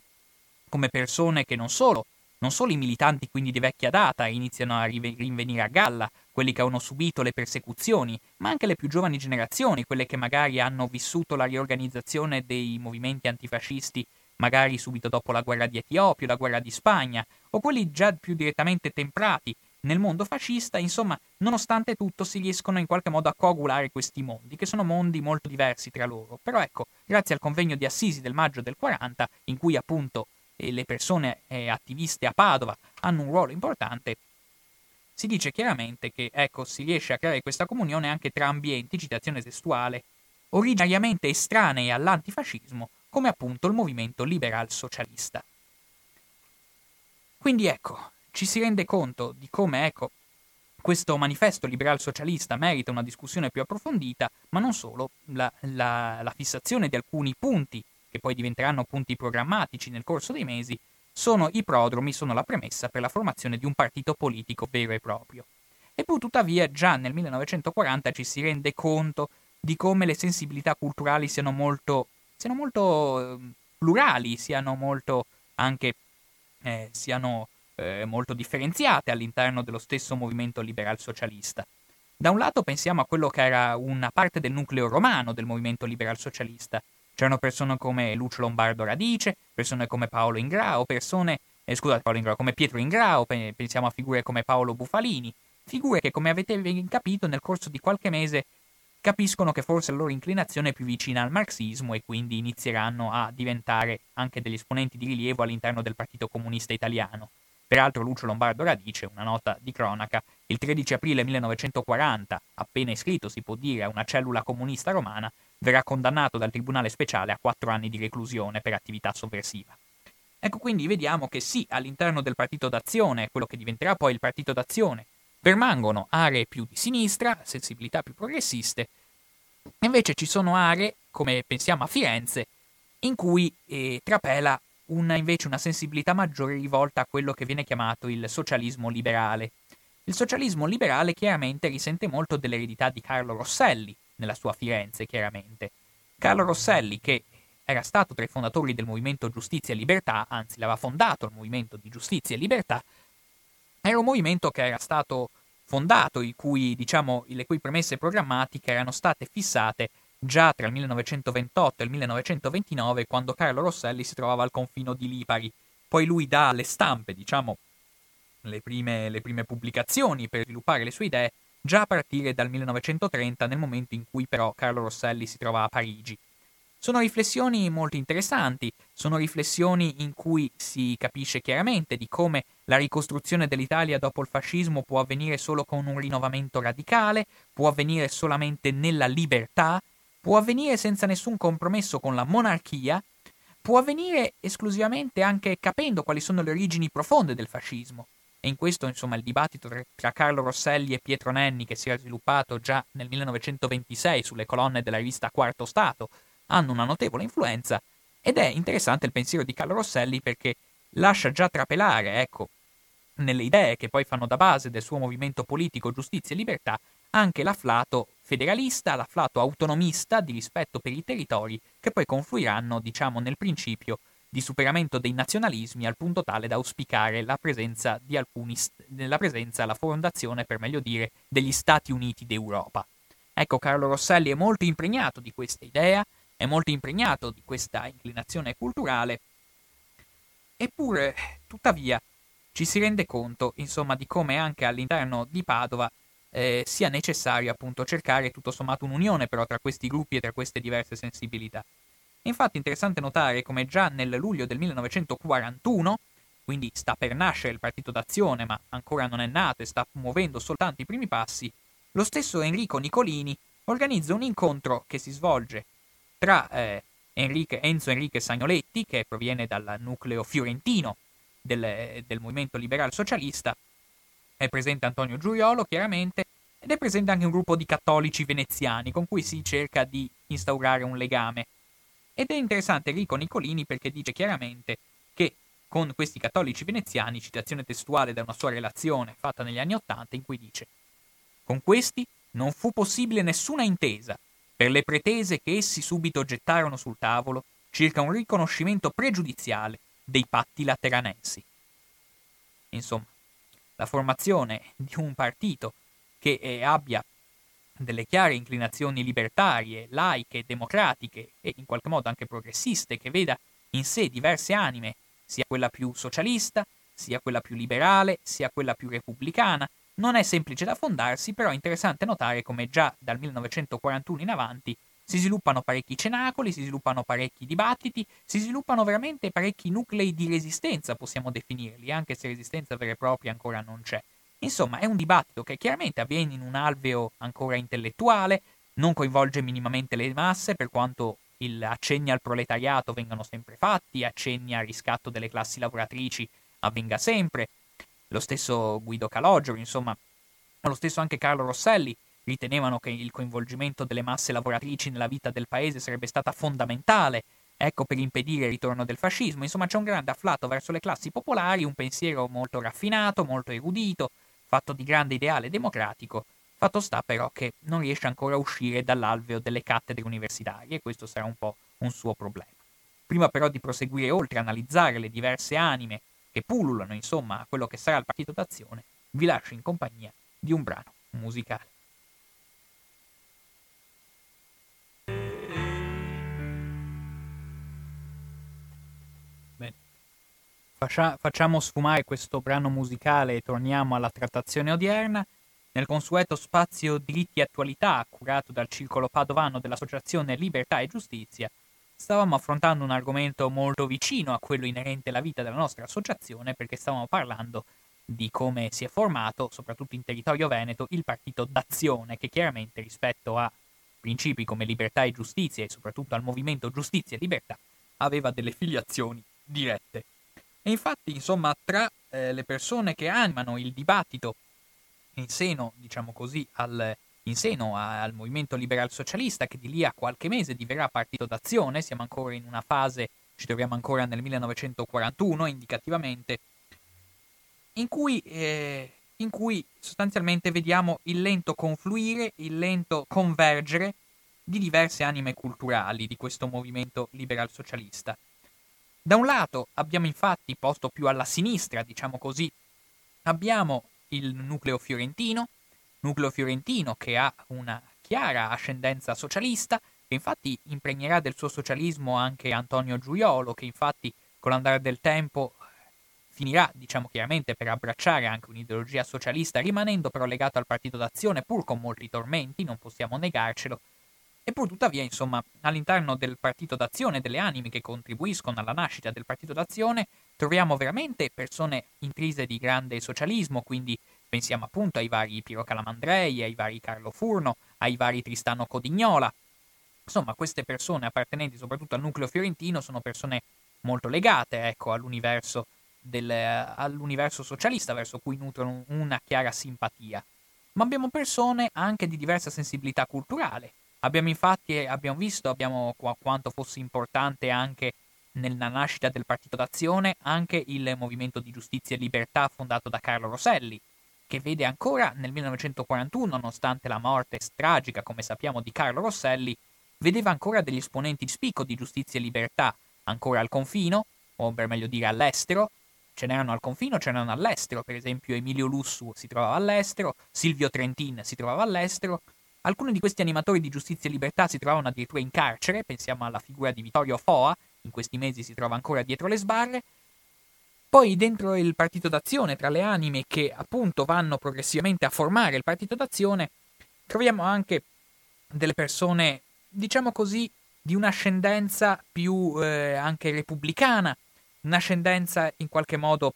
come persone che non solo non solo i militanti quindi di vecchia data iniziano a rinvenire a galla, quelli che hanno subito le persecuzioni, ma anche le più giovani generazioni, quelle che magari hanno vissuto la riorganizzazione dei movimenti antifascisti magari subito dopo la guerra di Etiopia, la guerra di Spagna, o quelli già più direttamente temprati nel mondo fascista, insomma, nonostante tutto si riescono in qualche modo a coagulare questi mondi, che sono mondi molto diversi tra loro. Però ecco, grazie al convegno di Assisi del maggio del 40, in cui appunto e le persone eh, attiviste a Padova hanno un ruolo importante, si dice chiaramente che ecco, si riesce a creare questa comunione anche tra ambienti, citazione testuale, originariamente estranei all'antifascismo, come appunto il movimento liberal socialista. Quindi ecco, ci si rende conto di come ecco, questo manifesto liberal socialista merita una discussione più approfondita, ma non solo, la, la, la fissazione di alcuni punti che poi diventeranno punti programmatici nel corso dei mesi, sono i prodromi, sono la premessa per la formazione di un partito politico vero e proprio. E pur tuttavia già nel 1940 ci si rende conto di come le sensibilità culturali siano molto, siano molto eh, plurali, siano molto anche eh, siano eh, molto differenziate all'interno dello stesso movimento liberal socialista. Da un lato pensiamo a quello che era una parte del nucleo romano del movimento liberal socialista, C'erano persone come Lucio Lombardo Radice, persone come Paolo Ingrao, persone, eh, scusate Paolo Ingrao, come Pietro Ingrao, pensiamo a figure come Paolo Bufalini, figure che come avete capito nel corso di qualche mese capiscono che forse la loro inclinazione è più vicina al marxismo e quindi inizieranno a diventare anche degli esponenti di rilievo all'interno del Partito Comunista Italiano. Peraltro Lucio Lombardo Radice, una nota di cronaca, il 13 aprile 1940, appena iscritto si può dire a una cellula comunista romana, verrà condannato dal Tribunale Speciale a quattro anni di reclusione per attività sovversiva. Ecco quindi vediamo che sì, all'interno del Partito d'Azione, quello che diventerà poi il Partito d'Azione, permangono aree più di sinistra, sensibilità più progressiste, invece ci sono aree, come pensiamo a Firenze, in cui eh, trapela una, invece una sensibilità maggiore rivolta a quello che viene chiamato il socialismo liberale. Il socialismo liberale chiaramente risente molto dell'eredità di Carlo Rosselli, nella sua Firenze, chiaramente. Carlo Rosselli, che era stato tra i fondatori del movimento Giustizia e Libertà, anzi l'aveva fondato il movimento di Giustizia e Libertà, era un movimento che era stato fondato, cui, diciamo, le cui premesse programmatiche erano state fissate già tra il 1928 e il 1929, quando Carlo Rosselli si trovava al confino di Lipari. Poi lui dà alle stampe, diciamo, le prime, le prime pubblicazioni per sviluppare le sue idee, già a partire dal 1930, nel momento in cui però Carlo Rosselli si trova a Parigi. Sono riflessioni molto interessanti, sono riflessioni in cui si capisce chiaramente di come la ricostruzione dell'Italia dopo il fascismo può avvenire solo con un rinnovamento radicale, può avvenire solamente nella libertà, può avvenire senza nessun compromesso con la monarchia, può avvenire esclusivamente anche capendo quali sono le origini profonde del fascismo. E in questo, insomma, il dibattito tra Carlo Rosselli e Pietro Nenni, che si era sviluppato già nel 1926 sulle colonne della rivista Quarto Stato, hanno una notevole influenza ed è interessante il pensiero di Carlo Rosselli perché lascia già trapelare, ecco, nelle idee che poi fanno da base del suo movimento politico Giustizia e Libertà, anche l'afflato federalista, l'afflato autonomista di rispetto per i territori che poi confluiranno, diciamo, nel principio di superamento dei nazionalismi al punto tale da auspicare la presenza di alcuni, la presenza, la fondazione, per meglio dire, degli Stati Uniti d'Europa. Ecco, Carlo Rosselli è molto impregnato di questa idea, è molto impregnato di questa inclinazione culturale, eppure, tuttavia, ci si rende conto, insomma, di come anche all'interno di Padova eh, sia necessario appunto cercare tutto sommato un'unione però tra questi gruppi e tra queste diverse sensibilità. Infatti è interessante notare come già nel luglio del 1941, quindi sta per nascere il Partito d'Azione, ma ancora non è nato e sta muovendo soltanto i primi passi, lo stesso Enrico Nicolini organizza un incontro che si svolge tra eh, Enrique, Enzo Enrique Sagnoletti, che proviene dal nucleo fiorentino del, del movimento liberal socialista, è presente Antonio Giuriolo, chiaramente, ed è presente anche un gruppo di cattolici veneziani con cui si cerca di instaurare un legame. Ed è interessante Enrico Nicolini perché dice chiaramente che con questi cattolici veneziani, citazione testuale da una sua relazione fatta negli anni Ottanta, in cui dice Con questi non fu possibile nessuna intesa, per le pretese che essi subito gettarono sul tavolo circa un riconoscimento pregiudiziale dei patti lateranensi. Insomma, la formazione di un partito che eh, abbia delle chiare inclinazioni libertarie, laiche, democratiche e in qualche modo anche progressiste, che veda in sé diverse anime, sia quella più socialista, sia quella più liberale, sia quella più repubblicana, non è semplice da fondarsi, però è interessante notare come già dal 1941 in avanti si sviluppano parecchi cenacoli, si sviluppano parecchi dibattiti, si sviluppano veramente parecchi nuclei di resistenza, possiamo definirli, anche se resistenza vera e propria ancora non c'è. Insomma, è un dibattito che chiaramente avviene in un alveo ancora intellettuale, non coinvolge minimamente le masse, per quanto accenni al proletariato vengano sempre fatti, accenni al riscatto delle classi lavoratrici avvenga sempre, lo stesso Guido Calogero, insomma, lo stesso anche Carlo Rosselli ritenevano che il coinvolgimento delle masse lavoratrici nella vita del paese sarebbe stata fondamentale, ecco, per impedire il ritorno del fascismo. Insomma, c'è un grande afflato verso le classi popolari, un pensiero molto raffinato, molto erudito, fatto di grande ideale democratico. Fatto sta però che non riesce ancora a uscire dall'alveo delle cattedre universitarie e questo sarà un po' un suo problema. Prima però di proseguire oltre a analizzare le diverse anime che pullulano insomma a quello che sarà il partito d'azione, vi lascio in compagnia di un brano musicale. Facciamo sfumare questo brano musicale e torniamo alla trattazione odierna. Nel consueto spazio diritti e attualità, curato dal circolo padovano dell'Associazione Libertà e Giustizia, stavamo affrontando un argomento molto vicino a quello inerente alla vita della nostra associazione perché stavamo parlando di come si è formato, soprattutto in territorio veneto, il partito d'azione che chiaramente rispetto a principi come libertà e giustizia e soprattutto al movimento giustizia e libertà aveva delle filiazioni dirette. E infatti, insomma, tra eh, le persone che animano il dibattito in seno, diciamo così, al, in seno al movimento liberal socialista che di lì a qualche mese diverrà partito d'azione, siamo ancora in una fase, ci troviamo ancora nel 1941 indicativamente, in cui, eh, in cui sostanzialmente vediamo il lento confluire, il lento convergere di diverse anime culturali di questo movimento liberal socialista. Da un lato abbiamo infatti, posto più alla sinistra, diciamo così, abbiamo il nucleo fiorentino, nucleo fiorentino che ha una chiara ascendenza socialista, che infatti impregnerà del suo socialismo anche Antonio Giuliolo, che infatti con l'andare del tempo finirà, diciamo chiaramente, per abbracciare anche un'ideologia socialista, rimanendo però legato al partito d'azione pur con molti tormenti, non possiamo negarcelo. Eppur tuttavia, insomma, all'interno del Partito d'Azione, delle anime che contribuiscono alla nascita del Partito d'Azione, troviamo veramente persone intrise di grande socialismo, quindi pensiamo appunto ai vari Piero Calamandrei, ai vari Carlo Furno, ai vari Tristano Codignola. Insomma, queste persone appartenenti soprattutto al nucleo fiorentino sono persone molto legate ecco, all'universo, del, all'universo socialista verso cui nutrono una chiara simpatia. Ma abbiamo persone anche di diversa sensibilità culturale, Abbiamo infatti abbiamo visto abbiamo, quanto fosse importante anche nella nascita del Partito d'Azione anche il Movimento di Giustizia e Libertà fondato da Carlo Rosselli, che vede ancora nel 1941, nonostante la morte tragica, come sappiamo, di Carlo Rosselli, vedeva ancora degli esponenti di spicco di giustizia e libertà, ancora al confino, o per meglio dire all'estero, ce n'erano al confino, ce n'erano all'estero, per esempio Emilio Lussu si trovava all'estero, Silvio Trentin si trovava all'estero, Alcuni di questi animatori di giustizia e libertà si trovavano addirittura in carcere, pensiamo alla figura di Vittorio Foa, in questi mesi si trova ancora dietro le sbarre. Poi dentro il partito d'azione, tra le anime che appunto vanno progressivamente a formare il partito d'azione, troviamo anche delle persone, diciamo così, di un'ascendenza più eh, anche repubblicana, un'ascendenza in qualche modo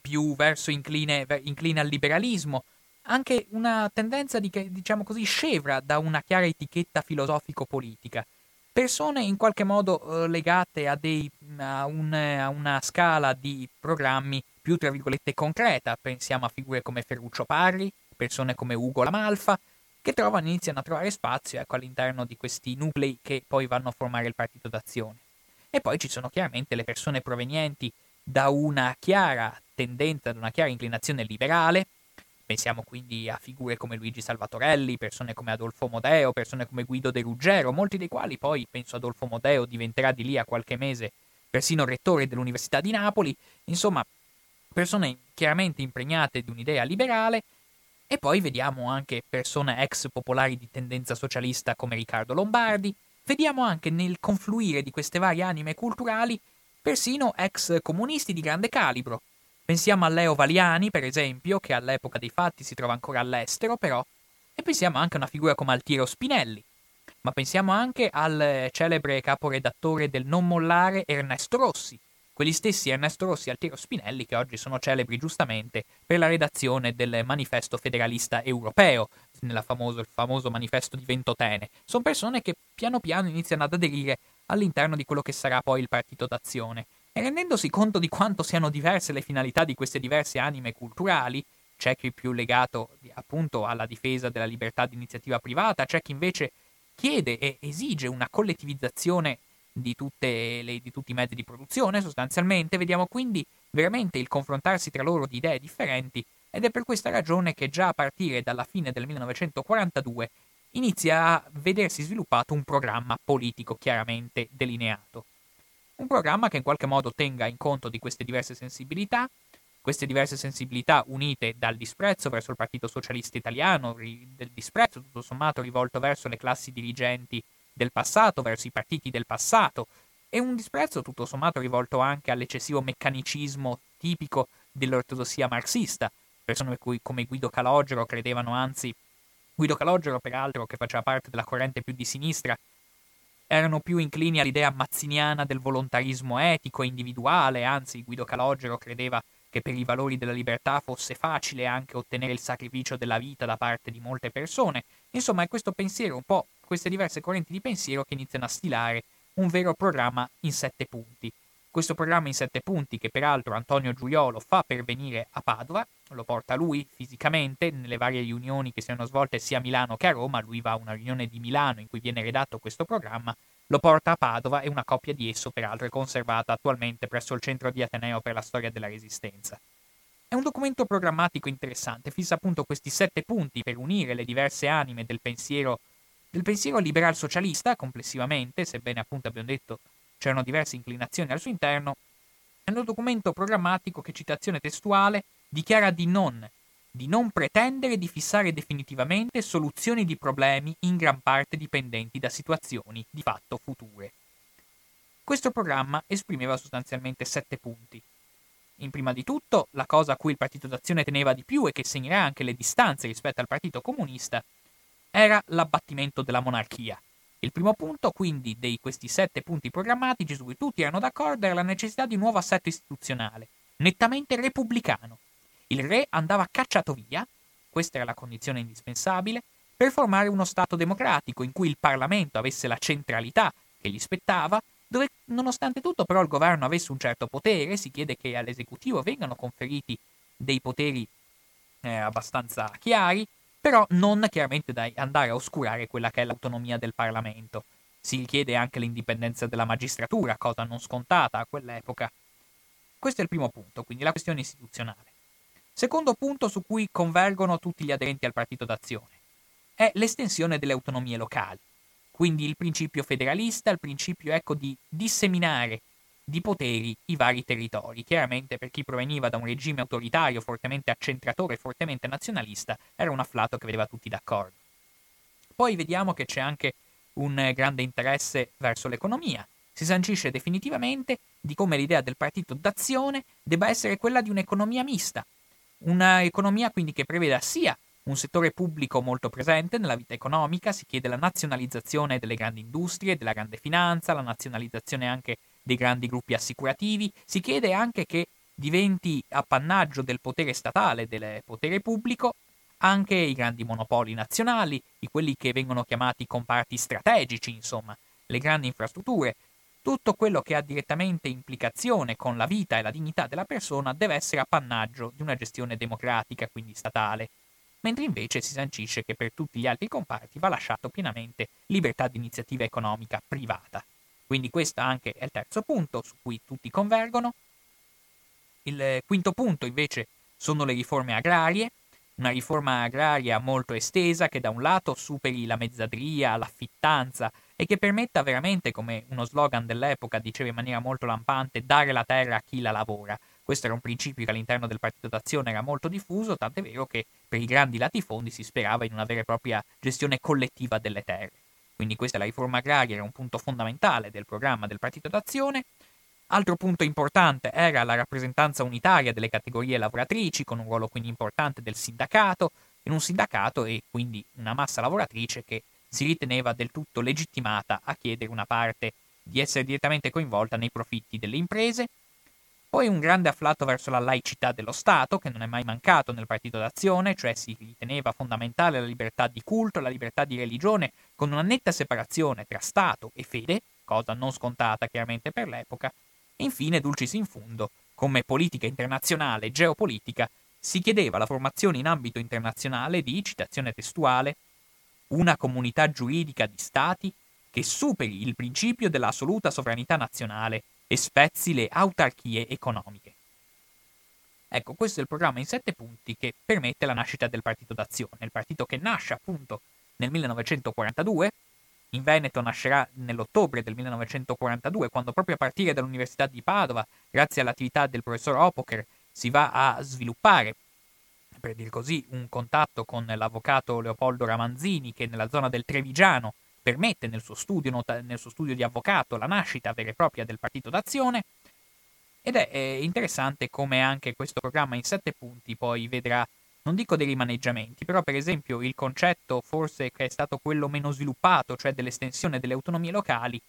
più verso incline, incline al liberalismo, anche una tendenza di, diciamo così, scevra da una chiara etichetta filosofico-politica. Persone in qualche modo eh, legate a, dei, a, un, a, una scala di programmi più, tra virgolette, concreta. Pensiamo a figure come Ferruccio Parri, persone come Ugo Lamalfa, che trovano, iniziano a trovare spazio ecco, all'interno di questi nuclei che poi vanno a formare il partito d'azione. E poi ci sono chiaramente le persone provenienti da una chiara tendenza, da una chiara inclinazione liberale, Pensiamo quindi a figure come Luigi Salvatorelli, persone come Adolfo Modeo, persone come Guido De Ruggero, molti dei quali poi, penso Adolfo Modeo, diventerà di lì a qualche mese persino rettore dell'Università di Napoli, insomma, persone chiaramente impregnate di un'idea liberale, e poi vediamo anche persone ex popolari di tendenza socialista come Riccardo Lombardi, vediamo anche nel confluire di queste varie anime culturali persino ex comunisti di grande calibro, Pensiamo a Leo Valiani, per esempio, che all'epoca dei fatti si trova ancora all'estero, però, e pensiamo anche a una figura come Altiero Spinelli. Ma pensiamo anche al celebre caporedattore del Non Mollare Ernesto Rossi, quegli stessi Ernesto Rossi e Altiero Spinelli che oggi sono celebri giustamente per la redazione del manifesto federalista europeo, nel famoso, famoso manifesto di Ventotene. Sono persone che piano piano iniziano ad aderire all'interno di quello che sarà poi il partito d'azione e rendendosi conto di quanto siano diverse le finalità di queste diverse anime culturali, c'è chi più legato appunto alla difesa della libertà di iniziativa privata, c'è chi invece chiede e esige una collettivizzazione di, le, di, tutti i mezzi di produzione, sostanzialmente vediamo quindi veramente il confrontarsi tra loro di idee differenti ed è per questa ragione che già a partire dalla fine del 1942 inizia a vedersi sviluppato un programma politico chiaramente delineato. Un programma che in qualche modo tenga in conto di queste diverse sensibilità, queste diverse sensibilità unite dal disprezzo verso il Partito Socialista Italiano, del disprezzo tutto sommato rivolto verso le classi dirigenti del passato, verso i partiti del passato, e un disprezzo tutto sommato rivolto anche all'eccessivo meccanicismo tipico dell'ortodossia marxista. Persone come Guido Calogero credevano anzi Guido Calogero, peraltro, che faceva parte della corrente più di sinistra, erano più inclini all'idea mazziniana del volontarismo etico e individuale, anzi Guido Calogero credeva che per i valori della libertà fosse facile anche ottenere il sacrificio della vita da parte di molte persone. Insomma, è questo pensiero, un po' queste diverse correnti di pensiero che iniziano a stilare un vero programma in sette punti. Questo programma in sette punti, che peraltro Antonio Giuliolo fa pervenire a Padova, lo porta lui fisicamente nelle varie riunioni che si sono svolte sia a Milano che a Roma, lui va a una riunione di Milano in cui viene redatto questo programma, lo porta a Padova e una copia di esso peraltro è conservata attualmente presso il Centro di Ateneo per la Storia della Resistenza. È un documento programmatico interessante, fissa appunto questi sette punti per unire le diverse anime del pensiero, del pensiero liberal socialista complessivamente, sebbene appunto abbiamo detto c'erano diverse inclinazioni al suo interno, è un documento programmatico che, citazione testuale, dichiara di non, di non pretendere di fissare definitivamente soluzioni di problemi in gran parte dipendenti da situazioni di fatto future. Questo programma esprimeva sostanzialmente sette punti. In prima di tutto, la cosa a cui il Partito d'Azione teneva di più e che segnerà anche le distanze rispetto al Partito Comunista era l'abbattimento della monarchia. Il primo punto, quindi, di questi sette punti programmatici su cui tutti erano d'accordo era la necessità di un nuovo assetto istituzionale, nettamente repubblicano. Il re andava cacciato via, questa era la condizione indispensabile, per formare uno Stato democratico in cui il Parlamento avesse la centralità che gli spettava, dove nonostante tutto però il governo avesse un certo potere, si chiede che all'esecutivo vengano conferiti dei poteri eh, abbastanza chiari, però non chiaramente da andare a oscurare quella che è l'autonomia del Parlamento. Si richiede anche l'indipendenza della magistratura, cosa non scontata a quell'epoca. Questo è il primo punto, quindi la questione istituzionale. Secondo punto su cui convergono tutti gli aderenti al Partito d'Azione è l'estensione delle autonomie locali. Quindi il principio federalista, il principio ecco di disseminare di poteri i vari territori. Chiaramente per chi proveniva da un regime autoritario fortemente accentratore fortemente nazionalista era un afflato che vedeva tutti d'accordo. Poi vediamo che c'è anche un grande interesse verso l'economia. Si sancisce definitivamente di come l'idea del partito d'azione debba essere quella di un'economia mista, un'economia quindi che preveda sia un settore pubblico molto presente nella vita economica, si chiede la nazionalizzazione delle grandi industrie, della grande finanza, la nazionalizzazione anche dei grandi gruppi assicurativi, si chiede anche che diventi appannaggio del potere statale, del potere pubblico, anche i grandi monopoli nazionali, i quelli che vengono chiamati comparti strategici, insomma, le grandi infrastrutture, tutto quello che ha direttamente implicazione con la vita e la dignità della persona deve essere appannaggio di una gestione democratica, quindi statale, mentre invece si sancisce che per tutti gli altri comparti va lasciato pienamente libertà di iniziativa economica privata. Quindi questo anche è il terzo punto su cui tutti convergono. Il quinto punto invece sono le riforme agrarie, una riforma agraria molto estesa che da un lato superi la mezzadria, l'affittanza e che permetta veramente, come uno slogan dell'epoca diceva in maniera molto lampante, dare la terra a chi la lavora. Questo era un principio che all'interno del Partito d'Azione era molto diffuso, tant'è vero che per i grandi latifondi si sperava in una vera e propria gestione collettiva delle terre. Quindi questa è la riforma agraria, era un punto fondamentale del programma del Partito d'Azione. Altro punto importante era la rappresentanza unitaria delle categorie lavoratrici, con un ruolo quindi importante del sindacato, in un sindacato e quindi una massa lavoratrice che si riteneva del tutto legittimata a chiedere una parte di essere direttamente coinvolta nei profitti delle imprese, poi un grande afflato verso la laicità dello Stato, che non è mai mancato nel Partito d'Azione, cioè si riteneva fondamentale la libertà di culto, la libertà di religione, con una netta separazione tra Stato e fede, cosa non scontata chiaramente per l'epoca, e infine, dulcis in fundo, come politica internazionale e geopolitica, si chiedeva la formazione in ambito internazionale di, citazione testuale, una comunità giuridica di Stati che superi il principio dell'assoluta sovranità nazionale e spezzi le autarchie economiche. Ecco, questo è il programma in sette punti che permette la nascita del Partito d'Azione, il partito che nasce appunto nel 1942, in Veneto nascerà nell'ottobre del 1942, quando proprio a partire dall'Università di Padova, grazie all'attività del professor Opoker, si va a sviluppare, per dir così, un contatto con l'avvocato Leopoldo Ramanzini che nella zona del Trevigiano permette nel suo, studio, nel suo studio di avvocato la nascita vera e propria del partito d'azione. Ed è interessante come anche questo programma in sette punti poi vedrà, non dico dei rimaneggiamenti, però per esempio il concetto forse che è stato quello meno sviluppato, cioè dell'estensione delle autonomie locali,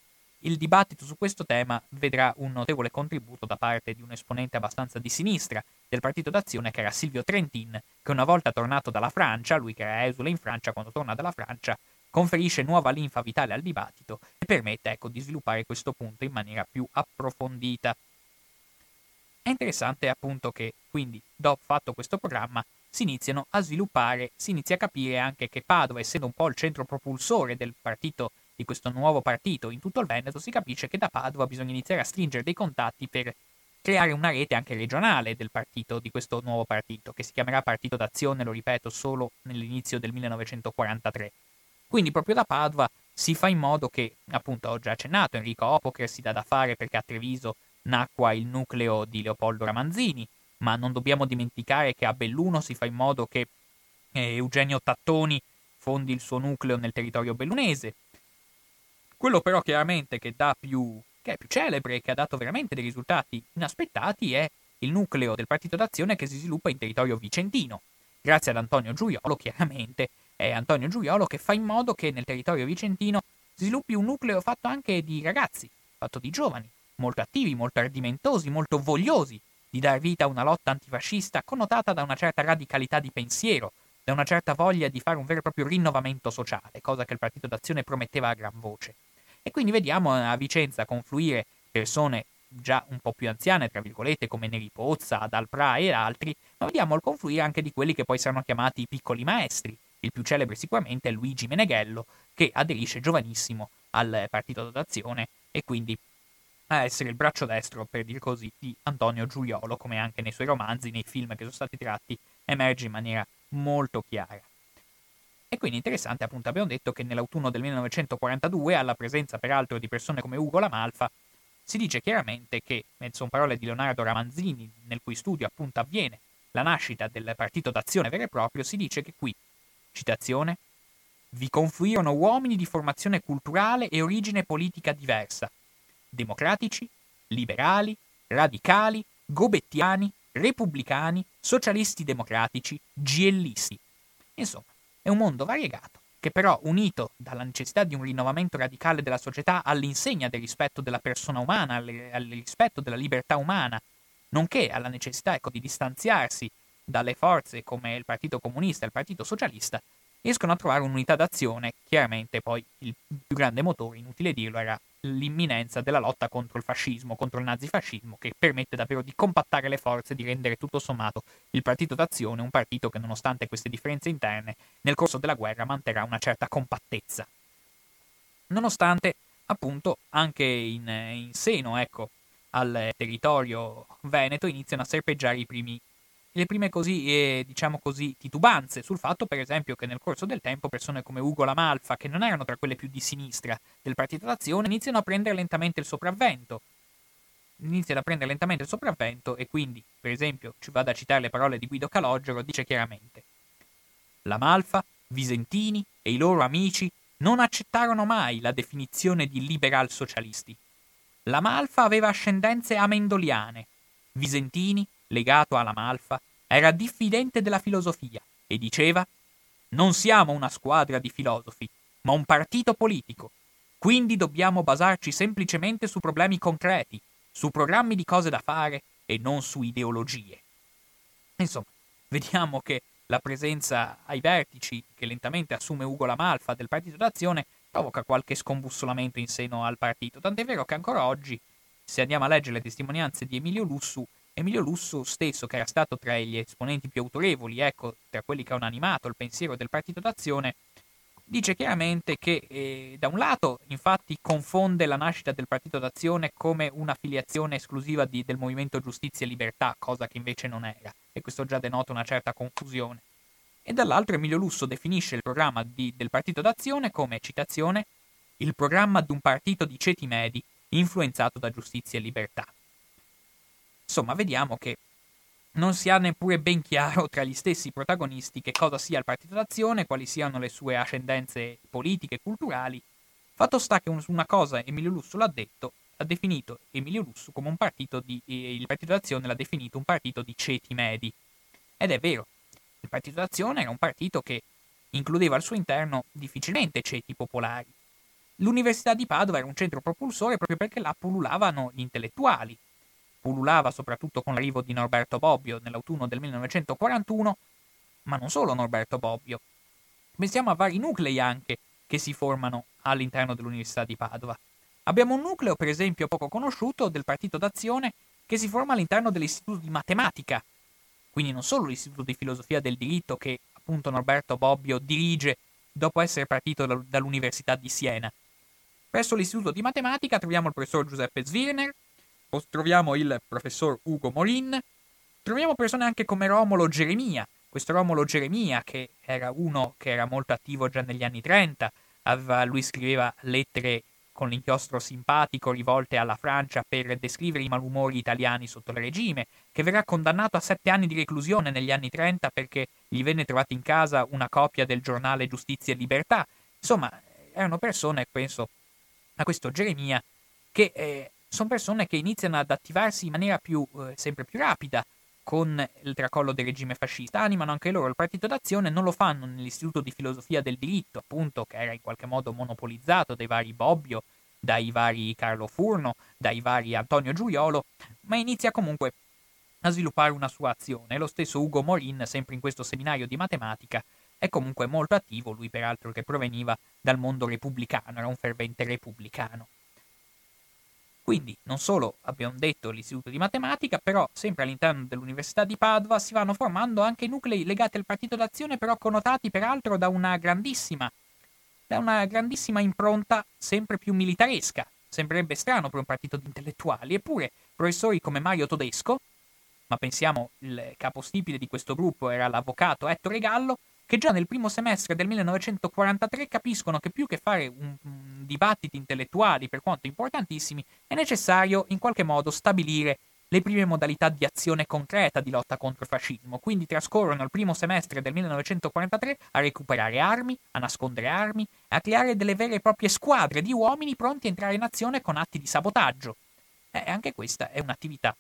il dibattito su questo tema vedrà un notevole contributo da parte di un esponente abbastanza di sinistra del Partito d'Azione che era Silvio Trentin, che una volta tornato dalla Francia, lui che era esule in Francia, quando torna dalla Francia, conferisce nuova linfa vitale al dibattito e permette ecco, di sviluppare questo punto in maniera più approfondita. È interessante appunto che quindi, dopo fatto questo programma, si iniziano a sviluppare, si inizia a capire anche che Padova, essendo un po' il centro propulsore del partito, di questo nuovo partito in tutto il Veneto, si capisce che da Padova bisogna iniziare a stringere dei contatti per creare una rete anche regionale del partito, di questo nuovo partito, che si chiamerà Partito d'Azione, lo ripeto, solo nell'inizio del 1943. Quindi proprio da Padova si fa in modo che, appunto, ho già accennato, Enrico Opoker si dà da fare perché a Treviso nacqua il nucleo di Leopoldo Ramanzini, ma non dobbiamo dimenticare che a Belluno si fa in modo che eh, Eugenio Tattoni fondi il suo nucleo nel territorio bellunese. Quello però chiaramente che, più, che è più celebre e che ha dato veramente dei risultati inaspettati è il nucleo del Partito d'Azione che si sviluppa in territorio vicentino. Grazie ad Antonio Giuliolo, chiaramente, è Antonio Giuliolo che fa in modo che nel territorio vicentino si sviluppi un nucleo fatto anche di ragazzi, fatto di giovani, molto attivi, molto ardimentosi, molto vogliosi di dar vita a una lotta antifascista connotata da una certa radicalità di pensiero, da una certa voglia di fare un vero e proprio rinnovamento sociale, cosa che il Partito d'Azione prometteva a gran voce. E quindi vediamo a Vicenza confluire persone già un po' più anziane, tra virgolette, come Neri Pozza, Adalpra e altri, ma vediamo il confluire anche di quelli che poi saranno chiamati i piccoli maestri. Il più celebre sicuramente è Luigi Meneghello, che aderisce giovanissimo al Partito d'Azione e quindi a essere il braccio destro, per dir così, di Antonio Giuliolo, come anche nei suoi romanzi, nei film che sono stati tratti, emerge in maniera molto chiara. E quindi interessante, appunto, abbiamo detto che nell'autunno del 1942, alla presenza peraltro di persone come Ugo Lamalfa, si dice chiaramente che, sono parole di Leonardo Ramanzini, nel cui studio appunto avviene la nascita del partito d'azione vero e proprio, si dice che qui, citazione, vi confluirono uomini di formazione culturale e origine politica diversa, democratici, liberali, radicali, gobettiani, repubblicani, socialisti democratici, giellisti. Insomma, è un mondo variegato che però, unito dalla necessità di un rinnovamento radicale della società all'insegna del rispetto della persona umana, al, rispetto della libertà umana, nonché alla necessità ecco, di distanziarsi dalle forze come il Partito Comunista e il Partito Socialista, riescono a trovare un'unità d'azione. Chiaramente poi il più grande motore, inutile dirlo, era l'imminenza della lotta contro il fascismo, contro il nazifascismo, che permette davvero di compattare le forze, di rendere tutto sommato il partito d'azione un partito che, nonostante queste differenze interne, nel corso della guerra manterrà una certa compattezza. Nonostante, appunto, anche in, in seno, ecco, al territorio veneto iniziano a serpeggiare i primi le prime così, eh, diciamo così, titubanze sul fatto, per esempio, che nel corso del tempo persone come Ugo Lamalfa, che non erano tra quelle più di sinistra del Partito d'Azione, iniziano a prendere lentamente il sopravvento. Iniziano a prendere lentamente il sopravvento e quindi, per esempio, ci vado a citare le parole di Guido Calogero, dice chiaramente Lamalfa, Visentini e i loro amici non accettarono mai la definizione di liberal socialisti. Lamalfa aveva ascendenze amendoliane, Visentini legato alla Malfa, era diffidente della filosofia e diceva Non siamo una squadra di filosofi, ma un partito politico. Quindi dobbiamo basarci semplicemente su problemi concreti, su programmi di cose da fare e non su ideologie. Insomma, vediamo che la presenza ai vertici che lentamente assume Ugo Lamalfa del Partito d'Azione provoca qualche scombussolamento in seno al partito, tant'è vero che ancora oggi, se andiamo a leggere le testimonianze di Emilio Lussu, Emilio Lusso stesso, che era stato tra gli esponenti più autorevoli, ecco, tra quelli che hanno animato il pensiero del Partito d'Azione, dice chiaramente che eh, da un lato infatti confonde la nascita del Partito d'Azione come una filiazione esclusiva di, del movimento Giustizia e Libertà, cosa che invece non era, e questo già denota una certa confusione. E dall'altro Emilio Lusso definisce il programma di, del Partito d'Azione come, citazione, il programma di un partito di ceti medi influenzato da giustizia e libertà. Insomma, vediamo che non si ha neppure ben chiaro tra gli stessi protagonisti che cosa sia il Partito d'Azione, quali siano le sue ascendenze politiche e culturali. Fatto sta che una cosa Emilio Lusso l'ha detto, ha definito Emilio Lusso come un partito di il Partito d'Azione l'ha definito un partito di ceti medi. Ed è vero. Il Partito d'Azione era un partito che includeva al suo interno difficilmente ceti popolari. L'Università di Padova era un centro propulsore proprio perché là pullulavano gli intellettuali, pullulava soprattutto con l'arrivo di Norberto Bobbio nell'autunno del 1941, ma non solo Norberto Bobbio. Pensiamo a vari nuclei anche che si formano all'interno dell'Università di Padova. Abbiamo un nucleo, per esempio, poco conosciuto del Partito d'Azione che si forma all'interno dell'Istituto di Matematica, quindi non solo l'Istituto di Filosofia del Diritto che appunto Norberto Bobbio dirige dopo essere partito dall'Università di Siena. Presso l'Istituto di Matematica troviamo il professor Giuseppe Zwirner, troviamo il professor Ugo Morin, troviamo persone anche come Romolo Geremia, questo Romolo Geremia che era uno che era molto attivo già negli anni 30, aveva, lui scriveva lettere con l'inchiostro simpatico rivolte alla Francia per descrivere i malumori italiani sotto il regime, che verrà condannato a sette anni di reclusione negli anni 30 perché gli venne trovata in casa una copia del giornale Giustizia e Libertà. Insomma, erano persone, penso a questo Geremia, che eh, sono persone che iniziano ad attivarsi in maniera più, eh, sempre più rapida con il tracollo del regime fascista, animano anche loro il partito d'azione, non lo fanno nell'Istituto di Filosofia del Diritto, appunto, che era in qualche modo monopolizzato dai vari Bobbio, dai vari Carlo Furno, dai vari Antonio Giuliolo, ma inizia comunque a sviluppare una sua azione. Lo stesso Ugo Morin, sempre in questo seminario di matematica, è comunque molto attivo, lui peraltro che proveniva dal mondo repubblicano, era un fervente repubblicano. Quindi non solo abbiamo detto l'istituto di matematica, però sempre all'interno dell'Università di Padova si vanno formando anche nuclei legati al partito d'azione, però connotati peraltro da una grandissima, da una grandissima impronta sempre più militaresca. Sembrerebbe strano per un partito di intellettuali, eppure professori come Mario Todesco, ma pensiamo il capostipite di questo gruppo era l'avvocato Ettore Gallo, che già nel primo semestre del 1943 capiscono che più che fare un, un dibattiti intellettuali, per quanto importantissimi, è necessario in qualche modo stabilire le prime modalità di azione concreta di lotta contro il fascismo, quindi trascorrono il primo semestre del 1943 a recuperare armi, a nascondere armi, a creare delle vere e proprie squadre di uomini pronti a entrare in azione con atti di sabotaggio. E anche questa è un'attività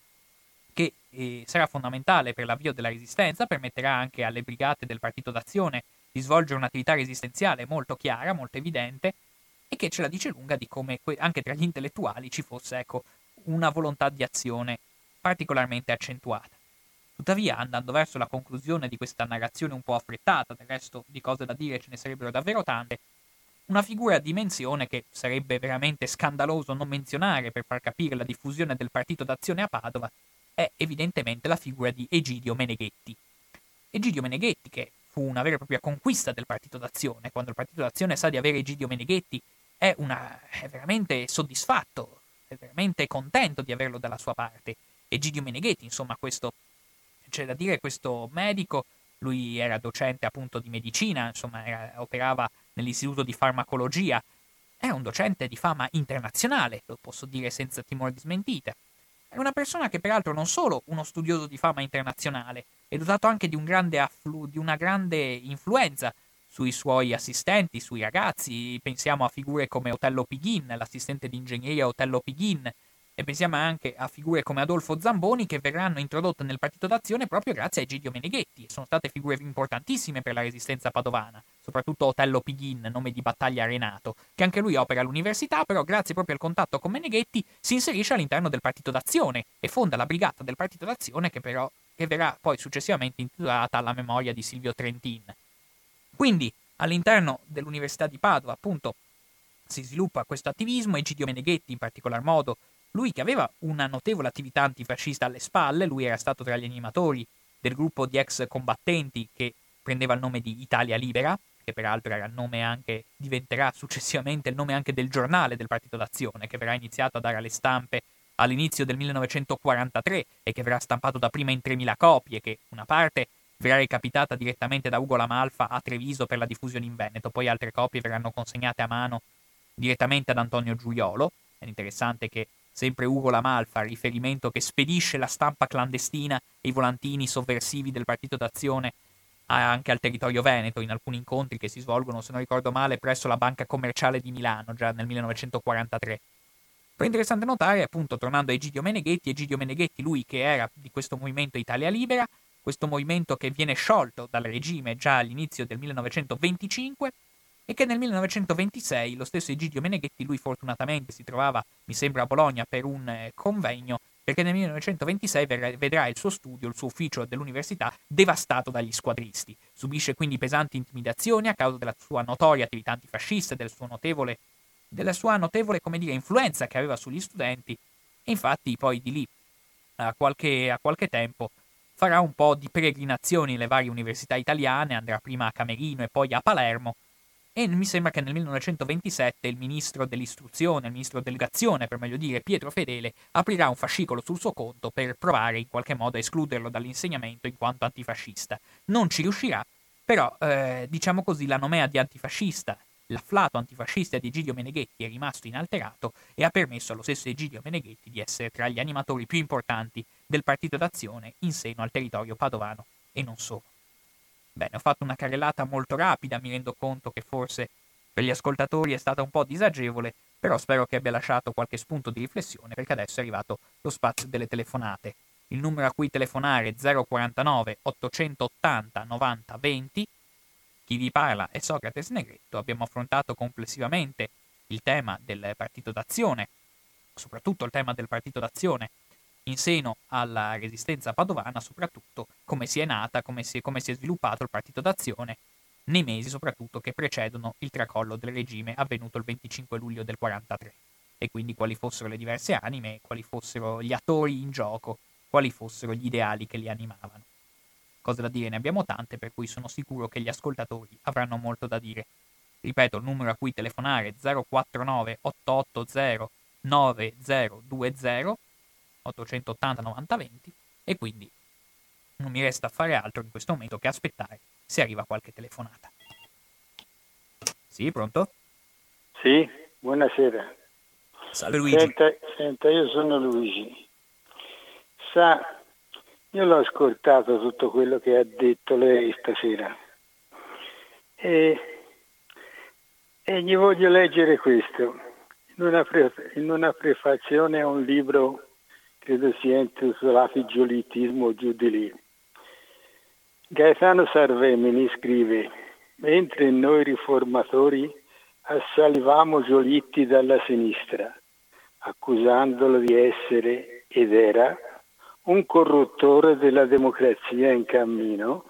che eh, sarà fondamentale per l'avvio della resistenza, permetterà anche alle brigate del Partito d'Azione di svolgere un'attività resistenziale molto chiara, molto evidente, e che ce la dice lunga di come anche tra gli intellettuali ci fosse ecco, una volontà di azione particolarmente accentuata. Tuttavia, andando verso la conclusione di questa narrazione un po' affrettata, del resto di cose da dire ce ne sarebbero davvero tante, una figura a dimensione che sarebbe veramente scandaloso non menzionare per far capire la diffusione del partito d'azione a Padova è evidentemente la figura di Egidio Meneghetti. Egidio Meneghetti, che fu una vera e propria conquista del Partito d'Azione, quando il Partito d'Azione sa di avere Egidio Meneghetti, è, una, è veramente soddisfatto, è veramente contento di averlo dalla sua parte. Egidio Meneghetti, insomma, questo, c'è da dire, questo medico, lui era docente appunto di medicina, insomma, era, operava nell'istituto di farmacologia, è un docente di fama internazionale, lo posso dire senza timore di smentita. È una persona che peraltro non solo uno studioso di fama internazionale, è dotato anche di, un afflu- di una grande influenza sui suoi assistenti, sui ragazzi. Pensiamo a figure come Otello Pighin, l'assistente di ingegneria Otello Pighin, e pensiamo anche a figure come Adolfo Zamboni che verranno introdotte nel Partito d'Azione proprio grazie a Egidio Meneghetti. Sono state figure importantissime per la resistenza padovana, soprattutto Otello Pighin, nome di battaglia Renato, che anche lui opera all'università, però grazie proprio al contatto con Meneghetti si inserisce all'interno del Partito d'Azione e fonda la brigata del Partito d'Azione che però che verrà poi successivamente intitolata alla memoria di Silvio Trentin. Quindi, all'interno dell'Università di Padova, appunto, si sviluppa questo attivismo, Egidio Meneghetti in particolar modo lui che aveva una notevole attività antifascista alle spalle, lui era stato tra gli animatori del gruppo di ex combattenti che prendeva il nome di Italia Libera, che peraltro era il nome anche, diventerà successivamente il nome anche del giornale del Partito d'Azione, che verrà iniziato a dare alle stampe all'inizio del 1943 e che verrà stampato da prima in 3.000 copie, che una parte verrà recapitata direttamente da Ugo Lamalfa a Treviso per la diffusione in Veneto, poi altre copie verranno consegnate a mano direttamente ad Antonio Giuliolo. È interessante che sempre Ugo Lamalfa, riferimento che spedisce la stampa clandestina e i volantini sovversivi del Partito d'Azione anche al territorio veneto, in alcuni incontri che si svolgono, se non ricordo male, presso la Banca Commerciale di Milano, già nel 1943. Però è interessante notare, appunto, tornando a Egidio Meneghetti, Egidio Meneghetti, lui che era di questo movimento Italia Libera, questo movimento che viene sciolto dal regime già all'inizio del 1925, e che nel 1926 lo stesso Egidio Meneghetti, lui fortunatamente si trovava, mi sembra, a Bologna per un eh, convegno, perché nel 1926 vedrà il suo studio, il suo ufficio dell'università devastato dagli squadristi. Subisce quindi pesanti intimidazioni a causa della sua notoria attività antifascista del notevole, della sua notevole dire, influenza che aveva sugli studenti. E infatti poi di lì a qualche, a qualche tempo farà un po' di peregrinazioni nelle varie università italiane, andrà prima a Camerino e poi a Palermo, e mi sembra che nel 1927 il ministro dell'istruzione, il ministro delegazione per meglio dire, Pietro Fedele, aprirà un fascicolo sul suo conto per provare in qualche modo a escluderlo dall'insegnamento in quanto antifascista. Non ci riuscirà, però eh, diciamo così la nomea di antifascista, l'afflato antifascista di Egidio Meneghetti è rimasto inalterato e ha permesso allo stesso Egidio Meneghetti di essere tra gli animatori più importanti del Partito d'Azione in seno al territorio padovano e non solo. Bene, ho fatto una carrellata molto rapida, mi rendo conto che forse per gli ascoltatori è stata un po' disagevole, però spero che abbia lasciato qualche spunto di riflessione perché adesso è arrivato lo spazio delle telefonate. il numero a cui telefonare è 049 880 90 20. Chi vi parla è Socrate Negretto. Abbiamo affrontato complessivamente il tema del partito d'azione, soprattutto il tema del partito d'azione in seno alla resistenza padovana, soprattutto come si è nata, come si, come si è sviluppato il partito d'azione nei mesi soprattutto che precedono il tracollo del regime avvenuto il 25 luglio del 43 e quindi quali fossero le diverse anime, quali fossero gli attori in gioco, quali fossero gli ideali che li animavano. Cose da dire ne abbiamo tante, per cui sono sicuro che gli ascoltatori avranno molto da dire. Ripeto, il numero a cui telefonare è 049 880 9020 880 90 20 e quindi non mi resta fare altro in questo momento che aspettare se arriva qualche telefonata. Sì, pronto? Sì, buonasera. Salve Luigi. Senta, senta, io sono Luigi. Sa, io l'ho ascoltato tutto quello che ha detto lei stasera e, e gli voglio leggere questo in una, pre, in una prefazione a un libro credo sia intitolato Giolitismo giù di lì. Gaetano Sarvemini scrive, mentre noi riformatori assalivamo Giolitti dalla sinistra, accusandolo di essere ed era un corruttore della democrazia in cammino,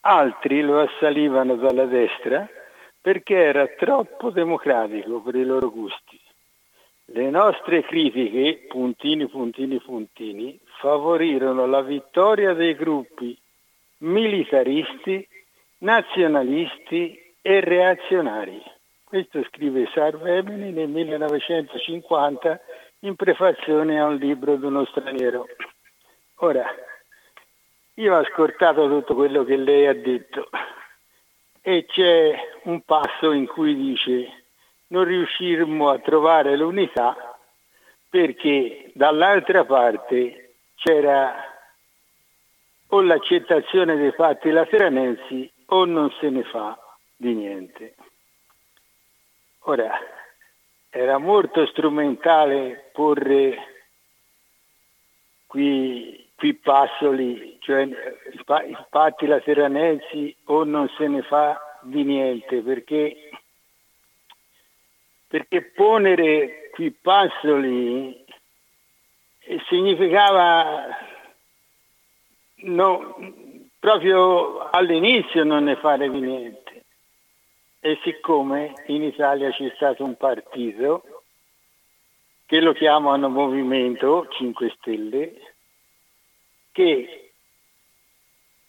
altri lo assalivano dalla destra perché era troppo democratico per i loro gusti. Le nostre critiche, puntini, puntini, puntini, favorirono la vittoria dei gruppi militaristi, nazionalisti e reazionari. Questo scrive Sarvemini nel 1950 in prefazione a un libro di uno straniero. Ora, io ho ascoltato tutto quello che lei ha detto e c'è un passo in cui dice non riusciremo a trovare l'unità perché dall'altra parte c'era o l'accettazione dei fatti lateranensi o non se ne fa di niente. Ora, era molto strumentale porre qui qui Passoli, cioè i patti lateranensi o non se ne fa di niente perché, perché ponere qui Passoli significava no, proprio all'inizio non ne fare di niente. E siccome in Italia c'è stato un partito che lo chiamano Movimento 5 Stelle, che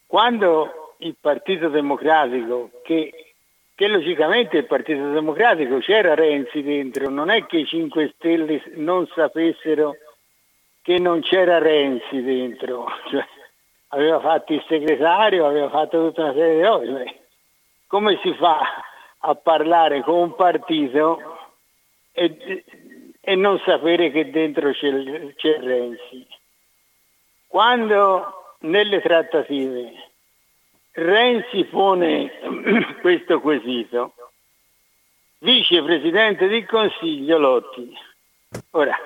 quando il Partito Democratico, che, che logicamente il Partito Democratico c'era Renzi dentro, non è che i 5 Stelle non sapessero che non c'era Renzi dentro, (laughs) cioè, aveva fatto il segretario, aveva fatto tutta una serie di cose. Come si fa a parlare con un partito e, e non sapere che dentro c'è, c'è Renzi? Quando nelle trattative Renzi pone (clears throat) questo quesito, vicepresidente del Consiglio Lotti. Ora,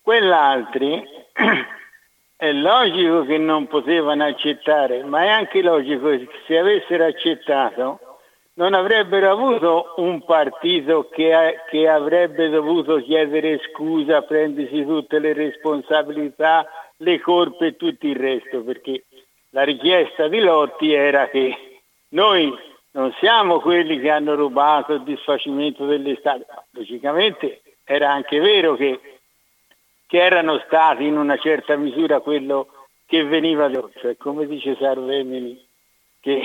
quell'altri (clears throat) è logico che non potevano accettare, ma è anche logico che se avessero accettato non avrebbero avuto un partito che, che avrebbe dovuto chiedere scusa, prendersi tutte le responsabilità le colpe e tutto il resto, perché la richiesta di Lotti era che noi non siamo quelli che hanno rubato il disfacimento delle strade. Logicamente era anche vero che, che, erano stati in una certa misura quello che veniva da cioè come dice Sarvemini, che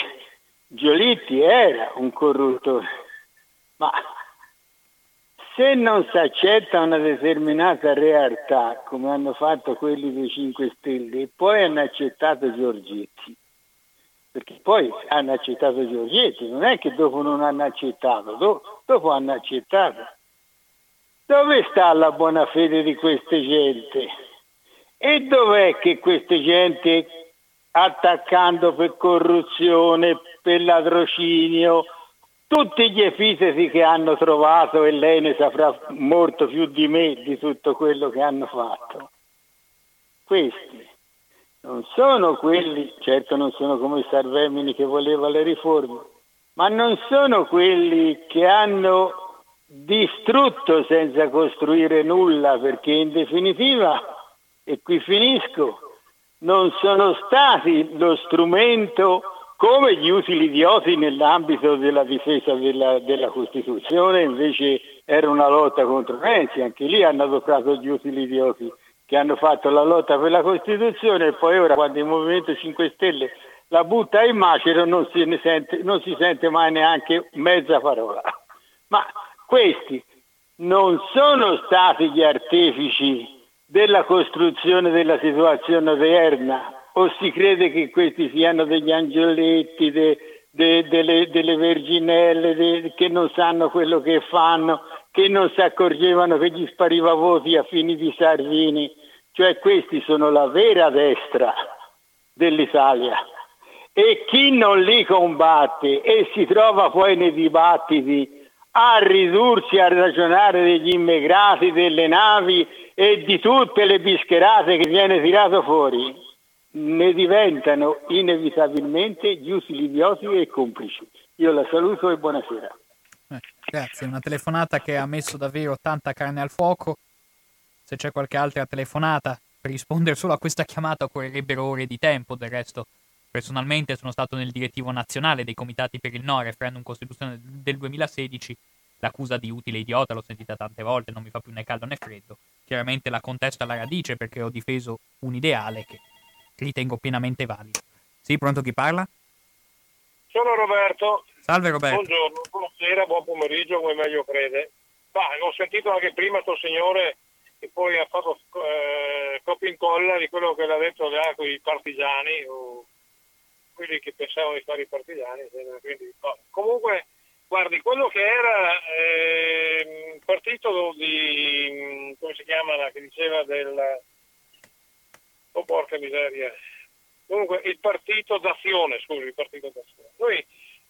Giolitti era un corruttore, ma se non si accetta una determinata realtà, come hanno fatto quelli dei 5 Stelle, e poi hanno accettato Giorgetti, perché poi hanno accettato Giorgetti, non è che dopo non hanno accettato, dopo, dopo hanno accettato. Dove sta la buona fede di queste gente? E dov'è che queste gente, attaccando per corruzione, per ladrocinio, tutti gli epiteti che hanno trovato e lei ne saprà molto più di me di tutto quello che hanno fatto. Questi non sono quelli, certo non sono come il Sarvemini che voleva le riforme, ma non sono quelli che hanno distrutto senza costruire nulla, perché in definitiva, e qui finisco, non sono stati lo strumento come gli utili idioti nell'ambito della difesa della, della, Costituzione invece era una lotta contro Renzi, anche lì hanno adoperato gli utili idioti che hanno fatto la lotta per la Costituzione e poi ora quando il Movimento 5 Stelle la butta in macero non si, sente, non si sente mai neanche mezza parola. Ma questi non sono stati gli artefici della costruzione della situazione odierna o si crede che questi siano degli angioletti, de, de, delle, delle, verginelle de, che non sanno quello che fanno, che non si accorgevano che gli spariva voti a fini di Salvini, cioè questi sono la vera destra dell'Italia. E chi non li combatte e si trova poi nei dibattiti a ridursi a ragionare degli immigrati, delle navi e di tutte le bischerate che viene tirato fuori, ne diventano inevitabilmente gli utili idioti e complici. Io la saluto e buonasera. Eh, grazie, una telefonata che ha messo davvero tanta carne al fuoco. Se c'è qualche altra telefonata per rispondere solo a questa chiamata occorrerebbero ore di tempo, del resto personalmente sono stato nel direttivo nazionale dei comitati per il no referendum costituzionale del 2016 l'accusa di utile idiota l'ho sentita tante volte, non mi fa più né caldo né freddo. Chiaramente la contesto alla radice perché ho difeso un ideale che ritengo pienamente valido. Sì, pronto chi parla? Sono Roberto. Salve Roberto. Buongiorno, buonasera, buon pomeriggio, come meglio crede. Bah, ho sentito anche prima questo signore che poi ha fatto eh, copia e incolla di quello che l'ha detto già con i partigiani o quelli che pensavano di fare i partigiani. Quindi, no. Comunque, guardi, quello che era eh, partito di, come si chiama, che diceva del Oh porca miseria. Comunque il partito d'azione, scusi, il partito d'azione. Noi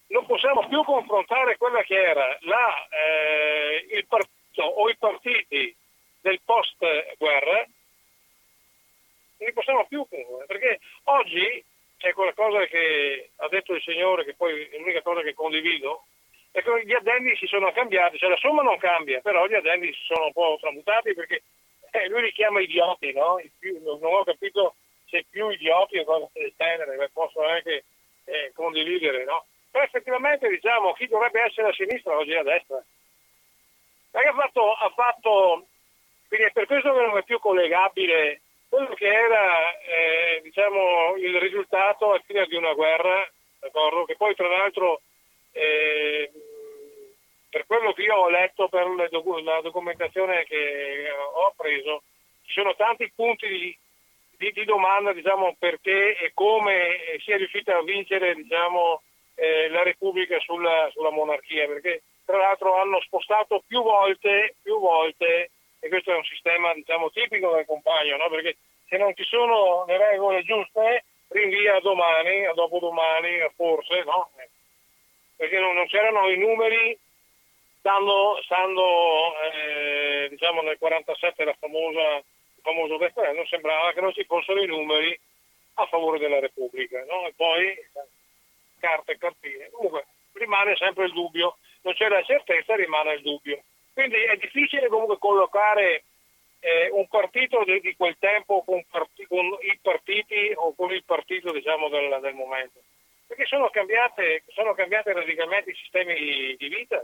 non possiamo più confrontare quella che era la, eh, il partito o i partiti del post guerra, non li possiamo più confrontare, perché oggi c'è qualcosa che ha detto il Signore, che poi è l'unica cosa che condivido, è che gli addendi si sono cambiati, cioè la somma non cambia, però gli addendi si sono un po' tramutati perché eh, lui li chiama idioti, no? Più, non ho capito se più idioti o cose del genere, posso anche eh, condividere, no? Però effettivamente diciamo chi dovrebbe essere a sinistra oggi è a destra. Perché ha fatto, ha fatto quindi è per questo che non è più collegabile quello che era eh, diciamo, il risultato alla fine di una guerra, d'accordo? che poi tra l'altro eh, per quello che io ho letto, per la documentazione che ho preso, ci sono tanti punti di, di, di domanda diciamo, perché e come si è riuscita a vincere diciamo, eh, la Repubblica sulla, sulla, monarchia, perché tra l'altro hanno spostato più volte, più volte e questo è un sistema diciamo, tipico del compagno, no? perché se non ci sono le regole giuste rinvia a domani, a dopodomani, forse, no? perché non, non c'erano i numeri stando, stando eh, diciamo nel 47 la famosa, il famoso referendum, sembrava che non ci fossero i numeri a favore della Repubblica. No? E poi carte e cartine. Comunque rimane sempre il dubbio, non c'è la certezza, rimane il dubbio. Quindi è difficile comunque collocare eh, un partito di, di, quel tempo con, part- con, i partiti o con il partito diciamo, del, del momento. Perché sono cambiate, sono cambiate radicalmente i sistemi di vita,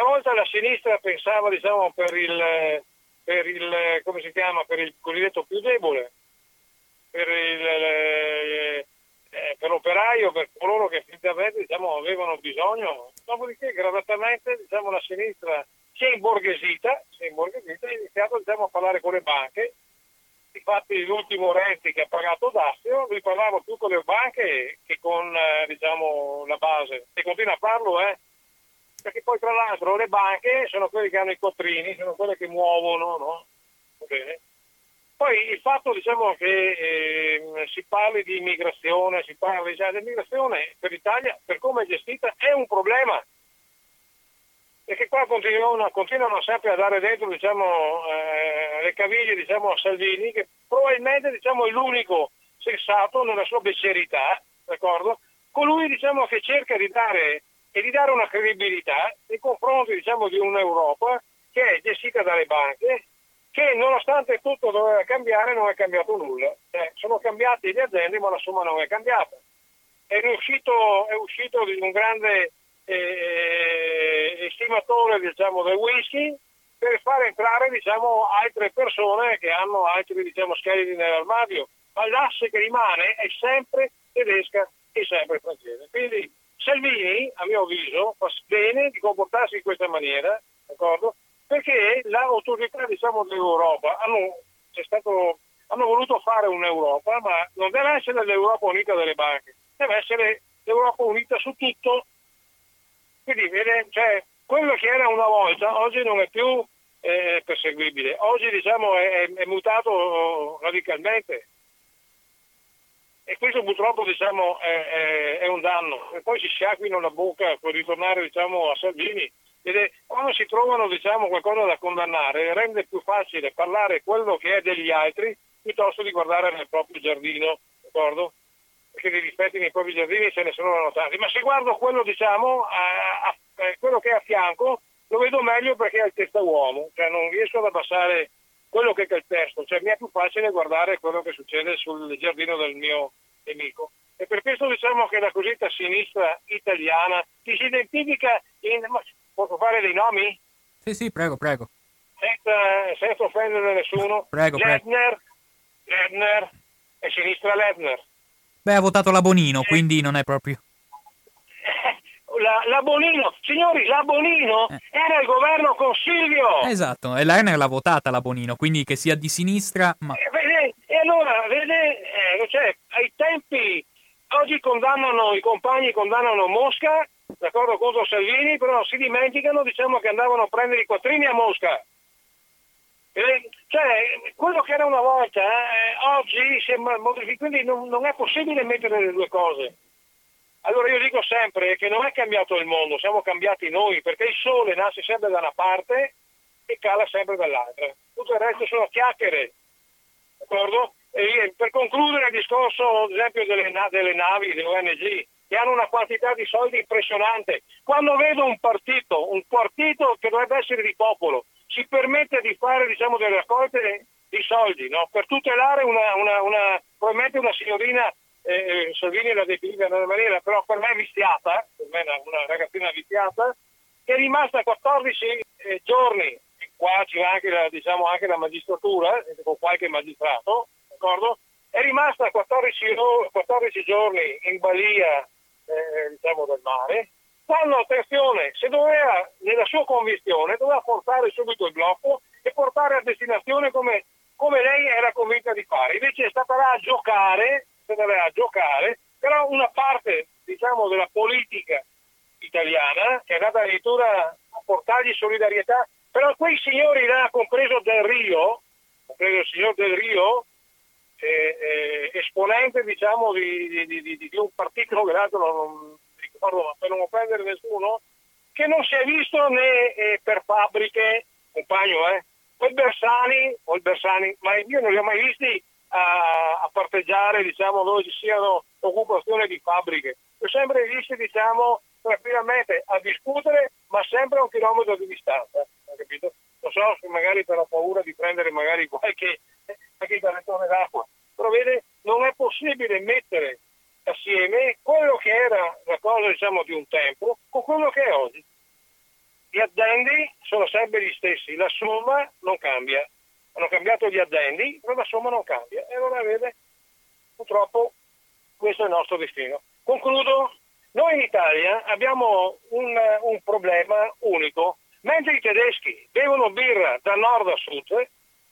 una volta la sinistra pensava diciamo, per, il, per, il, chiama, per il cosiddetto più debole, per, il, eh, per l'operaio, per coloro che effettivamente diciamo, avevano bisogno. Dopodiché gradatamente diciamo, la sinistra si è imborghesita, si è imborghesita e ha iniziato diciamo, a parlare con le banche. Infatti l'ultimo Renzi che ha pagato Dassio, lui parlava più con le banche che con eh, diciamo, la base e continua a farlo, eh perché poi tra l'altro le banche sono quelle che hanno i quattrini, sono quelle che muovono, no? Poi il fatto diciamo, che eh, si parli di immigrazione, si parli di immigrazione per l'Italia, per come è gestita, è un problema. perché qua continuano, continuano, sempre a dare dentro diciamo, eh, le caviglie diciamo, a Salvini, che probabilmente diciamo, è l'unico sensato nella sua bestialità, d'accordo? Colui diciamo, che cerca di dare, e di dare una credibilità nei confronti diciamo, di un'Europa che è gestita dalle banche, che nonostante tutto doveva cambiare non è cambiato nulla. Eh, sono cambiati le aziende ma la somma non è cambiata. È, riuscito, è uscito un grande eh, estimatore diciamo, del whisky per far entrare diciamo, altre persone che hanno altri diciamo, scheletri nell'armadio, ma l'asse che rimane è sempre tedesca e sempre francese. Mio avviso, fa bene di comportarsi in questa maniera, d'accordo? perché l'autorità diciamo, dell'Europa hanno, stato, hanno, voluto fare un'Europa, ma non deve essere l'Europa unita delle banche, deve essere l'Europa unita su tutto. Quindi cioè, quello che era una volta oggi non è più eh, perseguibile, oggi diciamo, è, è, mutato radicalmente. E questo purtroppo diciamo, è, è, è, un danno. E poi si sciacquino la bocca per ritornare diciamo, a Salvini è, quando si trovano diciamo, qualcosa da condannare rende più facile parlare quello che è degli altri piuttosto di guardare nel proprio giardino, d'accordo? Perché di difetti nei propri giardini ce ne sono notati. Ma se guardo quello, diciamo, a, a, a, quello che è a fianco, lo vedo meglio perché è il testa uomo, cioè non riesco ad abbassare quello che è il testo, cioè mi è più facile guardare quello che succede sul giardino del mio nemico. E per questo diciamo che la cosiddetta sinistra italiana ti si identifica in, Posso fare dei nomi? Sì, sì, prego, prego. Senza, senza offendere nessuno. Prego, Ledner, prego. Ledner e sinistra Ledner. Beh, ha votato la Bonino, eh. quindi non è proprio... La, la Bonino, signori, la Bonino eh. era il governo con Silvio. Esatto, e Lerner l'ha votata la Bonino, quindi che sia di sinistra, ma... Eh, vede, e allora, vede, eh, cioè, ai tempi, oggi condannano, i compagni condannano Mosca, d'accordo contro Salvini, però si dimenticano diciamo, che andavano a prendere i quattrini a Mosca. Eh, cioè, quello che era una volta, eh, oggi sembra modificato, quindi non, non, è possibile mettere le due cose. Allora io dico sempre che non è cambiato il mondo, siamo cambiati noi, perché il sole nasce sempre da una parte e cala sempre dall'altra. Tutto il resto sono chiacchiere, d'accordo? E per concludere il discorso, ad esempio, delle, delle navi, delle ONG, che hanno una quantità di soldi impressionante. Quando vedo un partito, un partito che dovrebbe essere di popolo, si permette di fare diciamo, delle raccolte di soldi no? per tutelare una, una, una, probabilmente una signorina, eh, eh Salvini la definiva in una maniera, però per me viziata, per me è una, una ragazzina viziata, che è rimasta 14 eh, giorni, qua c'è anche la, diciamo, anche la magistratura, eh, con qualche magistrato, d'accordo? È rimasta 14, 14 giorni in balia eh, diciamo del mare, fanno attenzione, se doveva, nella sua convinzione, doveva portare subito il blocco e portare a destinazione come, come lei era convinta di fare. Invece è stata là a giocare, là a giocare, però una parte, diciamo, della politica italiana è andata addirittura a portargli solidarietà, però quei signori là, compreso Del Rio, compreso il signor Del Rio, eh, eh, esponente diciamo, di, di, di, di, un partito che l'altro non ricordo, per non offendere nessuno, che non si è visto né eh, per fabbriche, compagno, eh, o il Bersani, o il Bersani, ma io non li ho mai visti a, parteggiare diciamo, dove ci siano occupazioni di fabbriche. Li ho sempre visti diciamo, tranquillamente a discutere, ma sempre a un chilometro di distanza. Capito? Non so se magari per la paura di prendere magari qualche il garantone d'acqua. Però vede, non è possibile mettere assieme quello che era la cosa diciamo di un tempo con quello che è oggi. Gli addendi sono sempre gli stessi, la somma non cambia. Hanno cambiato gli addendi, però la somma non cambia. E allora vede, purtroppo questo è il nostro destino. Concludo, noi in Italia abbiamo un, un problema unico. Mentre i tedeschi bevono birra da nord a sud,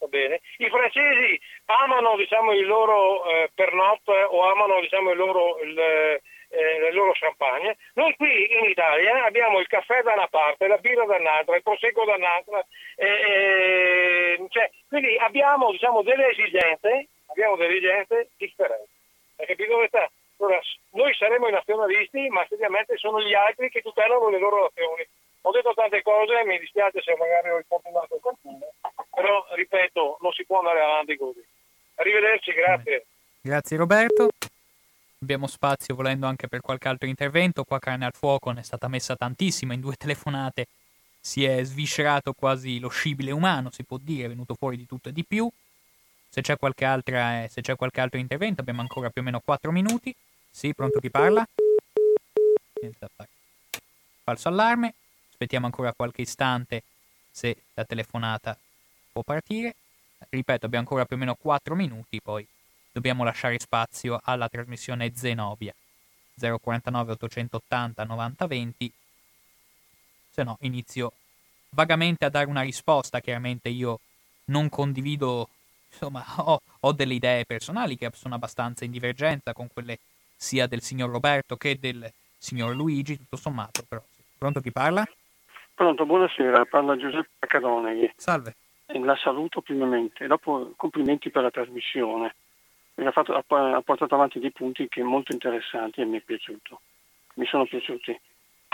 bene? I francesi amano diciamo, il loro eh, pernot o amano diciamo, il loro, il, eh, le loro champagne. Noi qui in Italia abbiamo il caffè da una parte, la birra da un'altra, il prosecco da un'altra, eh, cioè, quindi abbiamo diciamo, delle esigenze, abbiamo delle esigenze differenti. Hai capito dove? Allora, noi saremo i nazionalisti, ma seriamente sono gli altri che tutelano le loro nazioni. Ho detto tante cose, mi dispiace se magari ho infortunato qualcuno, però ripeto, non si può andare avanti così. Arrivederci, grazie. Grazie Roberto. Abbiamo spazio volendo anche per qualche altro intervento. Qua carne al fuoco ne è stata messa tantissima in due (laughs) telefonate. Si è sviscerato quasi lo scibile umano, si può dire, è venuto fuori di tutto e di più. Se c'è qualche, altra, eh, se c'è qualche altro intervento abbiamo ancora più o meno 4 minuti. Sì, pronto chi parla? Falso allarme. Aspettiamo ancora qualche istante se la telefonata può partire. Ripeto, abbiamo ancora più o meno 4 minuti, poi dobbiamo lasciare spazio alla trasmissione Zenobia 049 880 9020 se no inizio vagamente a dare una risposta chiaramente io non condivido insomma (laughs) ho, ho delle idee personali che sono abbastanza in divergenza con quelle sia del signor Roberto che del signor Luigi tutto sommato però pronto chi parla? Pronto, buonasera, parla Giuseppe Cadoneghi. Salve. La saluto primamente, dopo complimenti per la trasmissione ha, fatto, ha, portato avanti dei punti che molto interessanti e mi è piaciuto, mi sono piaciuti.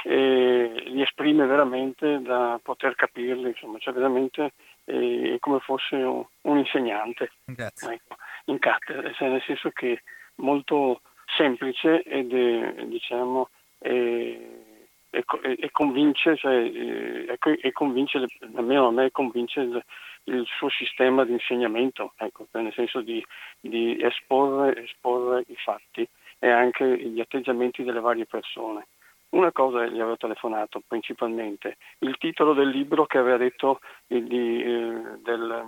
E li esprime veramente da poter capirli, insomma, cioè veramente eh, è come fosse un, un insegnante ecco, in cattedra, cioè nel senso che è molto semplice ed è, diciamo, è, e, e, convince, cioè, e, e convince, almeno a me convince il, suo sistema di insegnamento, ecco, nel senso di, di esporre, esporre, i fatti e anche gli atteggiamenti delle varie persone. Una cosa gli avevo telefonato principalmente, il titolo del libro che aveva detto di, eh, del,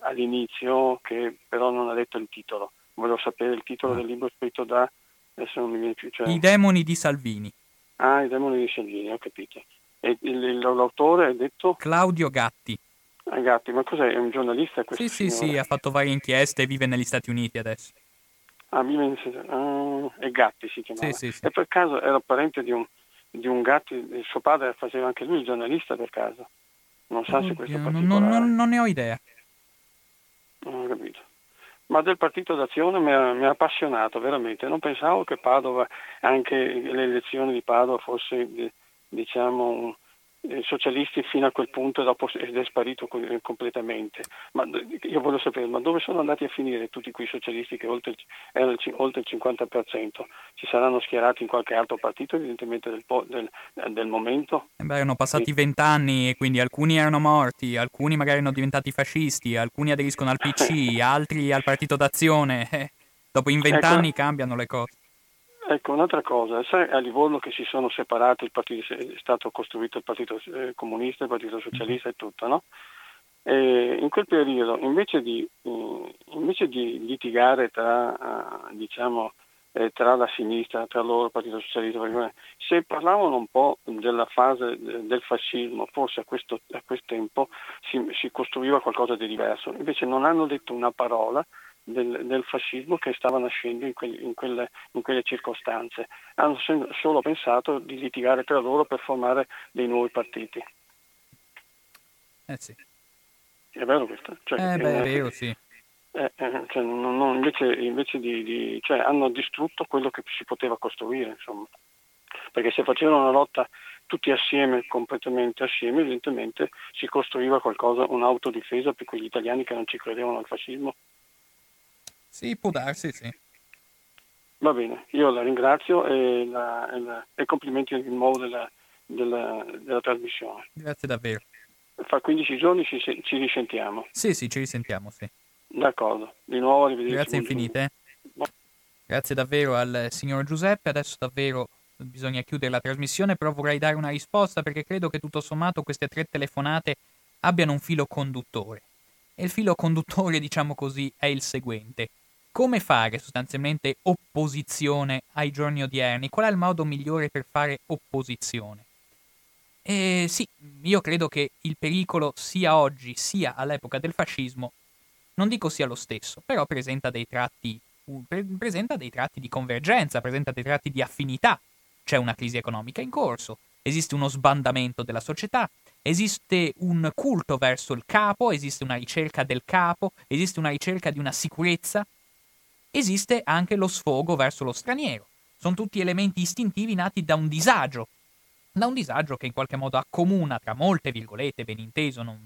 all'inizio, che però non ha detto il titolo. Volevo sapere il titolo del libro scritto da... adesso non mi viene più. Cioè... I demoni di Salvini. Ah, i demoni di Salvini, ho capito. E l'autore ha detto? Claudio Gatti. Ah, Gatti, ma cos'è? È un giornalista questo? Sì, signore? sì, sì, ha fatto varie inchieste e vive negli Stati Uniti adesso. Ah, vive in... uh, e Gatti si chiamava. Sì, sì, sì. E per caso era parente di un, di un Gatti, suo padre faceva anche lui il giornalista per caso. Non sa Oddio, se questo particolare... Non, non, non, ne ho idea. Non ho capito ma del Partito d'Azione mi ha, mi ha, appassionato veramente. Non pensavo che Padova, anche le elezioni di Padova, fosse diciamo, un, socialisti fino a quel punto dopo ed è sparito completamente. Ma io voglio sapere, ma dove sono andati a finire tutti quei socialisti che oltre, erano oltre il 50%? Ci saranno schierati in qualche altro partito evidentemente del, del, del momento? Eh beh, erano passati vent'anni sì. e quindi alcuni erano morti, alcuni magari erano diventati fascisti, alcuni aderiscono al PC, (laughs) altri al Partito d'Azione. Eh, dopo in vent'anni ecco. cambiano le cose. Ecco, un'altra cosa, sai a Livorno che si sono separati, partito, è stato costruito il Partito eh, Comunista, il Partito Socialista e tutto, no? E in quel periodo, invece di, eh, invece di litigare tra, uh, diciamo, eh, tra la sinistra, tra loro, il Partito Socialista, se parlavano un po' della fase del fascismo, forse a questo, a questo tempo si, si costruiva qualcosa di diverso. Invece non hanno detto una parola del, del, fascismo che stava nascendo in, que, in, quelle, in, quelle, circostanze. Hanno solo pensato di litigare tra loro per formare dei nuovi partiti. Eh sì. È vero questo? Cioè, eh beh, è vero, sì. Eh, eh, cioè, non, non, invece, invece di, di cioè, hanno distrutto quello che si poteva costruire, insomma. Perché se facevano una lotta tutti assieme, completamente assieme, evidentemente si costruiva qualcosa, un'autodifesa per quegli italiani che non ci credevano al fascismo. Sì, può darsi, sì. Va bene, io la ringrazio e, la, e, la, e complimenti di nuovo della, della, della, trasmissione. Grazie davvero. Fra 15 giorni ci, ci, risentiamo. Sì, sì, ci risentiamo, sì. D'accordo, di nuovo arrivederci. Grazie infinite. Grazie davvero al signor Giuseppe, adesso davvero bisogna chiudere la trasmissione, però vorrei dare una risposta perché credo che tutto sommato queste tre telefonate abbiano un filo conduttore. E il filo conduttore, (laughs) diciamo così, è il seguente come fare sostanzialmente opposizione ai giorni odierni? Qual è il modo migliore per fare opposizione? E sì, io credo che il pericolo sia oggi sia all'epoca del fascismo, non dico sia lo stesso, però presenta dei tratti, presenta dei tratti di convergenza, presenta dei tratti di affinità. C'è una crisi economica in corso, esiste uno sbandamento della società, esiste un culto verso il capo, esiste una ricerca del capo, esiste una ricerca di una sicurezza esiste anche lo sfogo verso lo straniero. Sono tutti elementi istintivi nati da un disagio da un disagio che in qualche modo accomuna tra molte virgolette, ben inteso, non,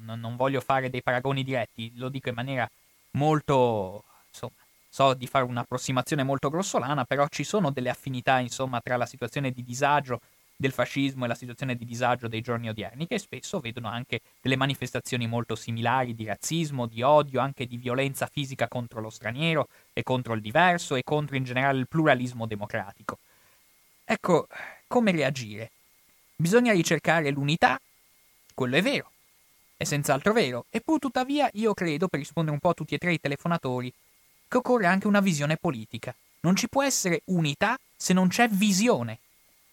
non, non voglio fare dei paragoni diretti, lo dico in maniera molto, insomma, so di fare un'approssimazione molto grossolana, però ci sono delle affinità, insomma, tra la situazione di disagio del fascismo e la situazione di disagio dei giorni odierni, che spesso vedono anche delle manifestazioni molto similari di razzismo, di odio, anche di violenza fisica contro lo straniero e contro il diverso e contro in generale il pluralismo democratico. Ecco, come reagire? Bisogna ricercare l'unità, quello è vero, è senz'altro vero, e pur tuttavia io credo, per rispondere un po' a tutti e tre i telefonatori, che occorre anche una visione politica. Non ci può essere unità se non c'è visione.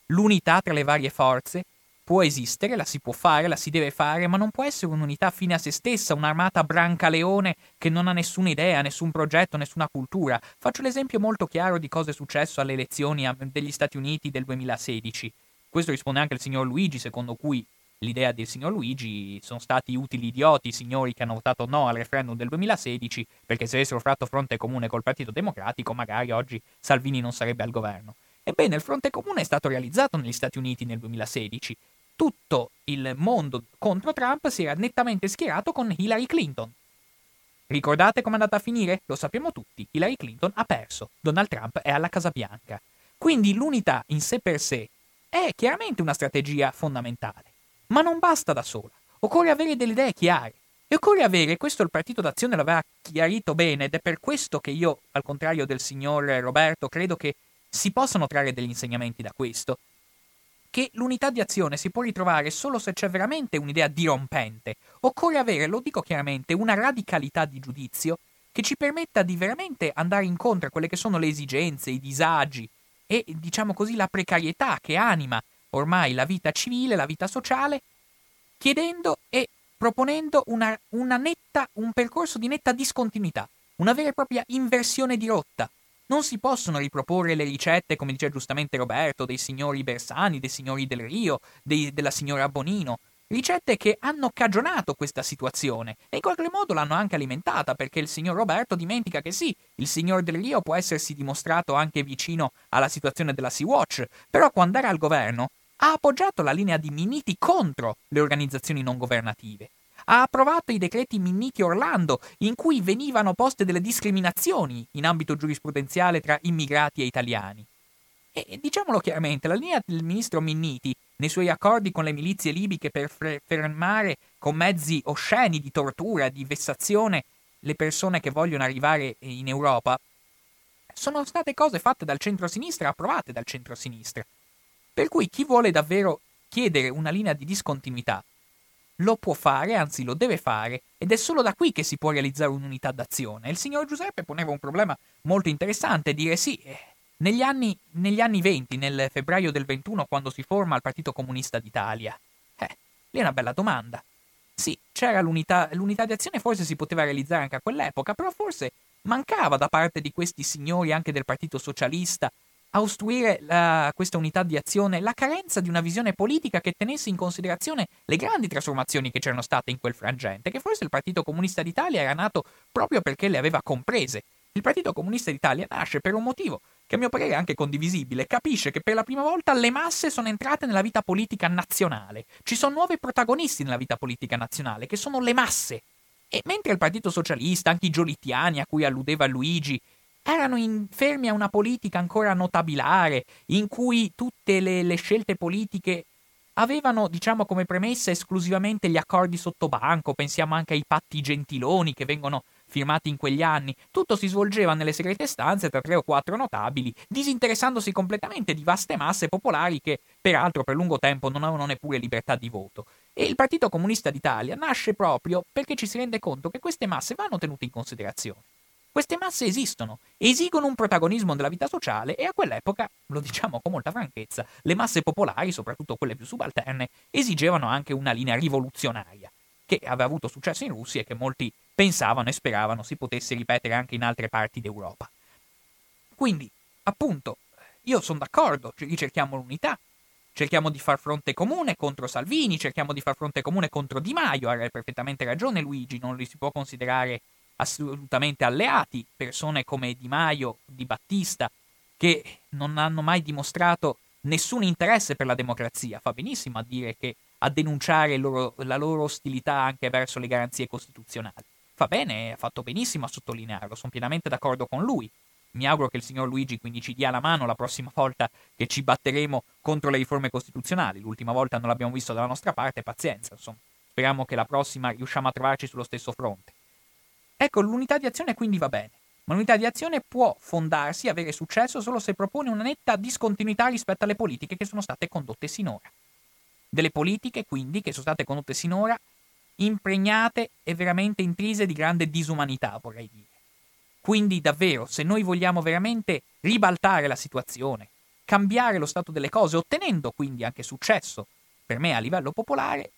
L'unità tra le varie forze può esistere, la si può fare, la si deve fare, ma non può essere un'unità fine a se stessa, un'armata brancaleone che non ha nessuna idea, nessun progetto, nessuna cultura. Faccio l'esempio molto chiaro di cosa è successo alle elezioni degli Stati Uniti del 2016. Questo risponde anche il signor Luigi, secondo cui l'idea del signor Luigi sono stati utili idioti i signori che hanno votato no al referendum del 2016, perché se avessero fatto fronte comune col Partito Democratico magari oggi Salvini non sarebbe al governo. Ebbene, il fronte comune è stato realizzato negli Stati Uniti nel 2016. Tutto il mondo contro Trump si era nettamente schierato con Hillary Clinton. Ricordate com'è andata a finire? Lo sappiamo tutti. Hillary Clinton ha perso. Donald Trump è alla Casa Bianca. Quindi l'unità in sé per sé è chiaramente una strategia fondamentale. Ma non basta da sola. Occorre avere delle idee chiare. E occorre avere, questo il Partito d'Azione l'aveva chiarito bene, ed è per questo che io, al contrario del signor Roberto, credo che si possono trarre degli insegnamenti da questo, che l'unità di azione si può ritrovare solo se c'è veramente un'idea dirompente. Occorre avere, lo dico chiaramente, una radicalità di giudizio che ci permetta di veramente andare incontro a quelle che sono le esigenze, i disagi e, diciamo così, la precarietà che anima ormai la vita civile, la vita sociale, chiedendo e proponendo una, una netta, un percorso di netta discontinuità, una vera e propria inversione di rotta, non si possono riproporre le ricette, come dice giustamente Roberto, dei signori Bersani, dei signori Del Rio, dei, della signora Bonino. Ricette che hanno cagionato questa situazione e in qualche modo l'hanno anche alimentata, perché il signor Roberto dimentica che sì, il signor Del Rio può essersi dimostrato anche vicino alla situazione della Sea-Watch, però quando era al governo ha appoggiato la linea di Minniti contro le organizzazioni non governative ha approvato i decreti Minniti Orlando, in cui venivano poste delle discriminazioni in ambito giurisprudenziale tra immigrati e italiani. E diciamolo chiaramente, la linea del ministro Minniti, nei suoi accordi con le milizie libiche per fermare con mezzi osceni di tortura, di vessazione, le persone che vogliono arrivare in Europa, sono state cose fatte dal centro-sinistra, approvate dal centro-sinistra. Per cui chi vuole davvero chiedere una linea di discontinuità lo può fare, anzi lo deve fare, ed è solo da qui che si può realizzare un'unità d'azione. Il signor Giuseppe poneva un problema molto interessante, dire sì, eh, negli anni, negli anni 20, nel febbraio del 21, quando si forma il Partito Comunista d'Italia. Eh, lì è una bella domanda. Sì, c'era l'unità, l'unità di azione, forse si poteva realizzare anche a quell'epoca, però forse mancava da parte di questi signori anche del Partito Socialista a ostruire la, questa unità di azione la carenza di una visione politica che tenesse in considerazione le grandi trasformazioni che c'erano state in quel frangente, che forse il Partito Comunista d'Italia era nato proprio perché le aveva comprese. Il Partito Comunista d'Italia nasce per un motivo che a mio parere è anche condivisibile, capisce che per la prima volta le masse sono entrate nella vita politica nazionale, ci sono nuovi protagonisti nella vita politica nazionale, che sono le masse. E mentre il Partito Socialista, anche i giolittiani a cui alludeva Luigi, erano fermi a una politica ancora notabilare, in cui tutte le, le scelte politiche avevano, diciamo, come premessa esclusivamente gli accordi sottobanco, pensiamo anche ai patti gentiloni che vengono firmati in quegli anni. Tutto si svolgeva nelle segrete stanze tra tre o quattro notabili, disinteressandosi completamente di vaste masse popolari che, peraltro, per lungo tempo non avevano neppure libertà di voto. E il Partito Comunista d'Italia nasce proprio perché ci si rende conto che queste masse vanno tenute in considerazione. Queste masse esistono, esigono un protagonismo nella vita sociale e a quell'epoca, lo diciamo con molta franchezza, le masse popolari, soprattutto quelle più subalterne, esigevano anche una linea rivoluzionaria, che aveva avuto successo in Russia e che molti pensavano e speravano si potesse ripetere anche in altre parti d'Europa. Quindi, appunto, io sono d'accordo, ricerchiamo l'unità, cerchiamo di far fronte comune contro Salvini, cerchiamo di far fronte comune contro Di Maio, ha perfettamente ragione Luigi, non li si può considerare assolutamente alleati, persone come Di Maio, Di Battista, che non hanno mai dimostrato nessun interesse per la democrazia, fa benissimo a dire che a denunciare loro, la loro ostilità anche verso le garanzie costituzionali. Fa bene, ha fatto benissimo a sottolinearlo, sono pienamente d'accordo con lui. Mi auguro che il signor Luigi quindi ci dia la mano la prossima volta che ci batteremo contro le riforme costituzionali. L'ultima volta non l'abbiamo visto dalla nostra parte, pazienza, insomma. Speriamo che la prossima riusciamo a trovarci sullo stesso fronte. Ecco, l'unità di azione quindi va bene, ma l'unità di azione può fondarsi e avere successo solo se propone una netta discontinuità rispetto alle politiche che sono state condotte sinora. Delle politiche, quindi, che sono state condotte sinora, impregnate e veramente intrise di grande disumanità, vorrei dire. Quindi, davvero, se noi vogliamo veramente ribaltare la situazione, cambiare lo stato delle cose, ottenendo quindi anche successo, per me a livello popolare,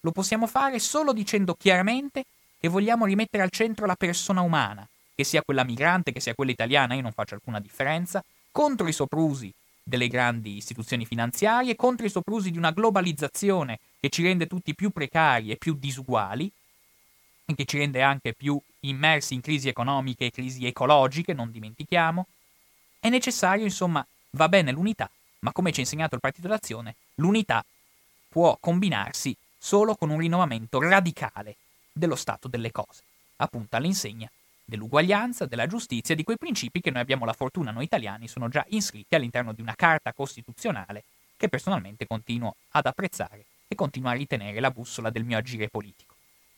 lo possiamo fare solo dicendo chiaramente che vogliamo rimettere al centro la persona umana, che sia quella migrante, che sia quella italiana, io non faccio alcuna differenza, contro i soprusi delle grandi istituzioni finanziarie, contro i soprusi di una globalizzazione che ci rende tutti più precari e più disuguali, e che ci rende anche più immersi in crisi economiche e crisi ecologiche, non dimentichiamo. È necessario, insomma, va bene l'unità, ma come ci ha insegnato il Partito d'Azione, l'unità può combinarsi solo con un rinnovamento radicale dello stato delle cose, appunto all'insegna dell'uguaglianza, della giustizia e di quei principi che noi abbiamo la fortuna, noi italiani, sono già iscritti all'interno di una carta costituzionale che personalmente continuo ad apprezzare e continuo a ritenere la bussola del mio agire politico.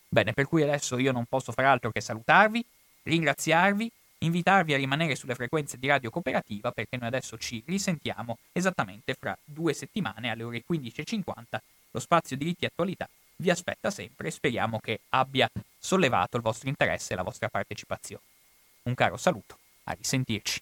Bene, per cui adesso io non posso far altro che salutarvi, ringraziarvi, invitarvi a rimanere sulle frequenze di Radio Cooperativa perché noi adesso ci risentiamo esattamente fra due settimane alle ore 15.50 lo spazio diritti e attualità vi aspetta sempre e speriamo che abbia sollevato il vostro interesse e la vostra partecipazione. Un caro saluto, a risentirci.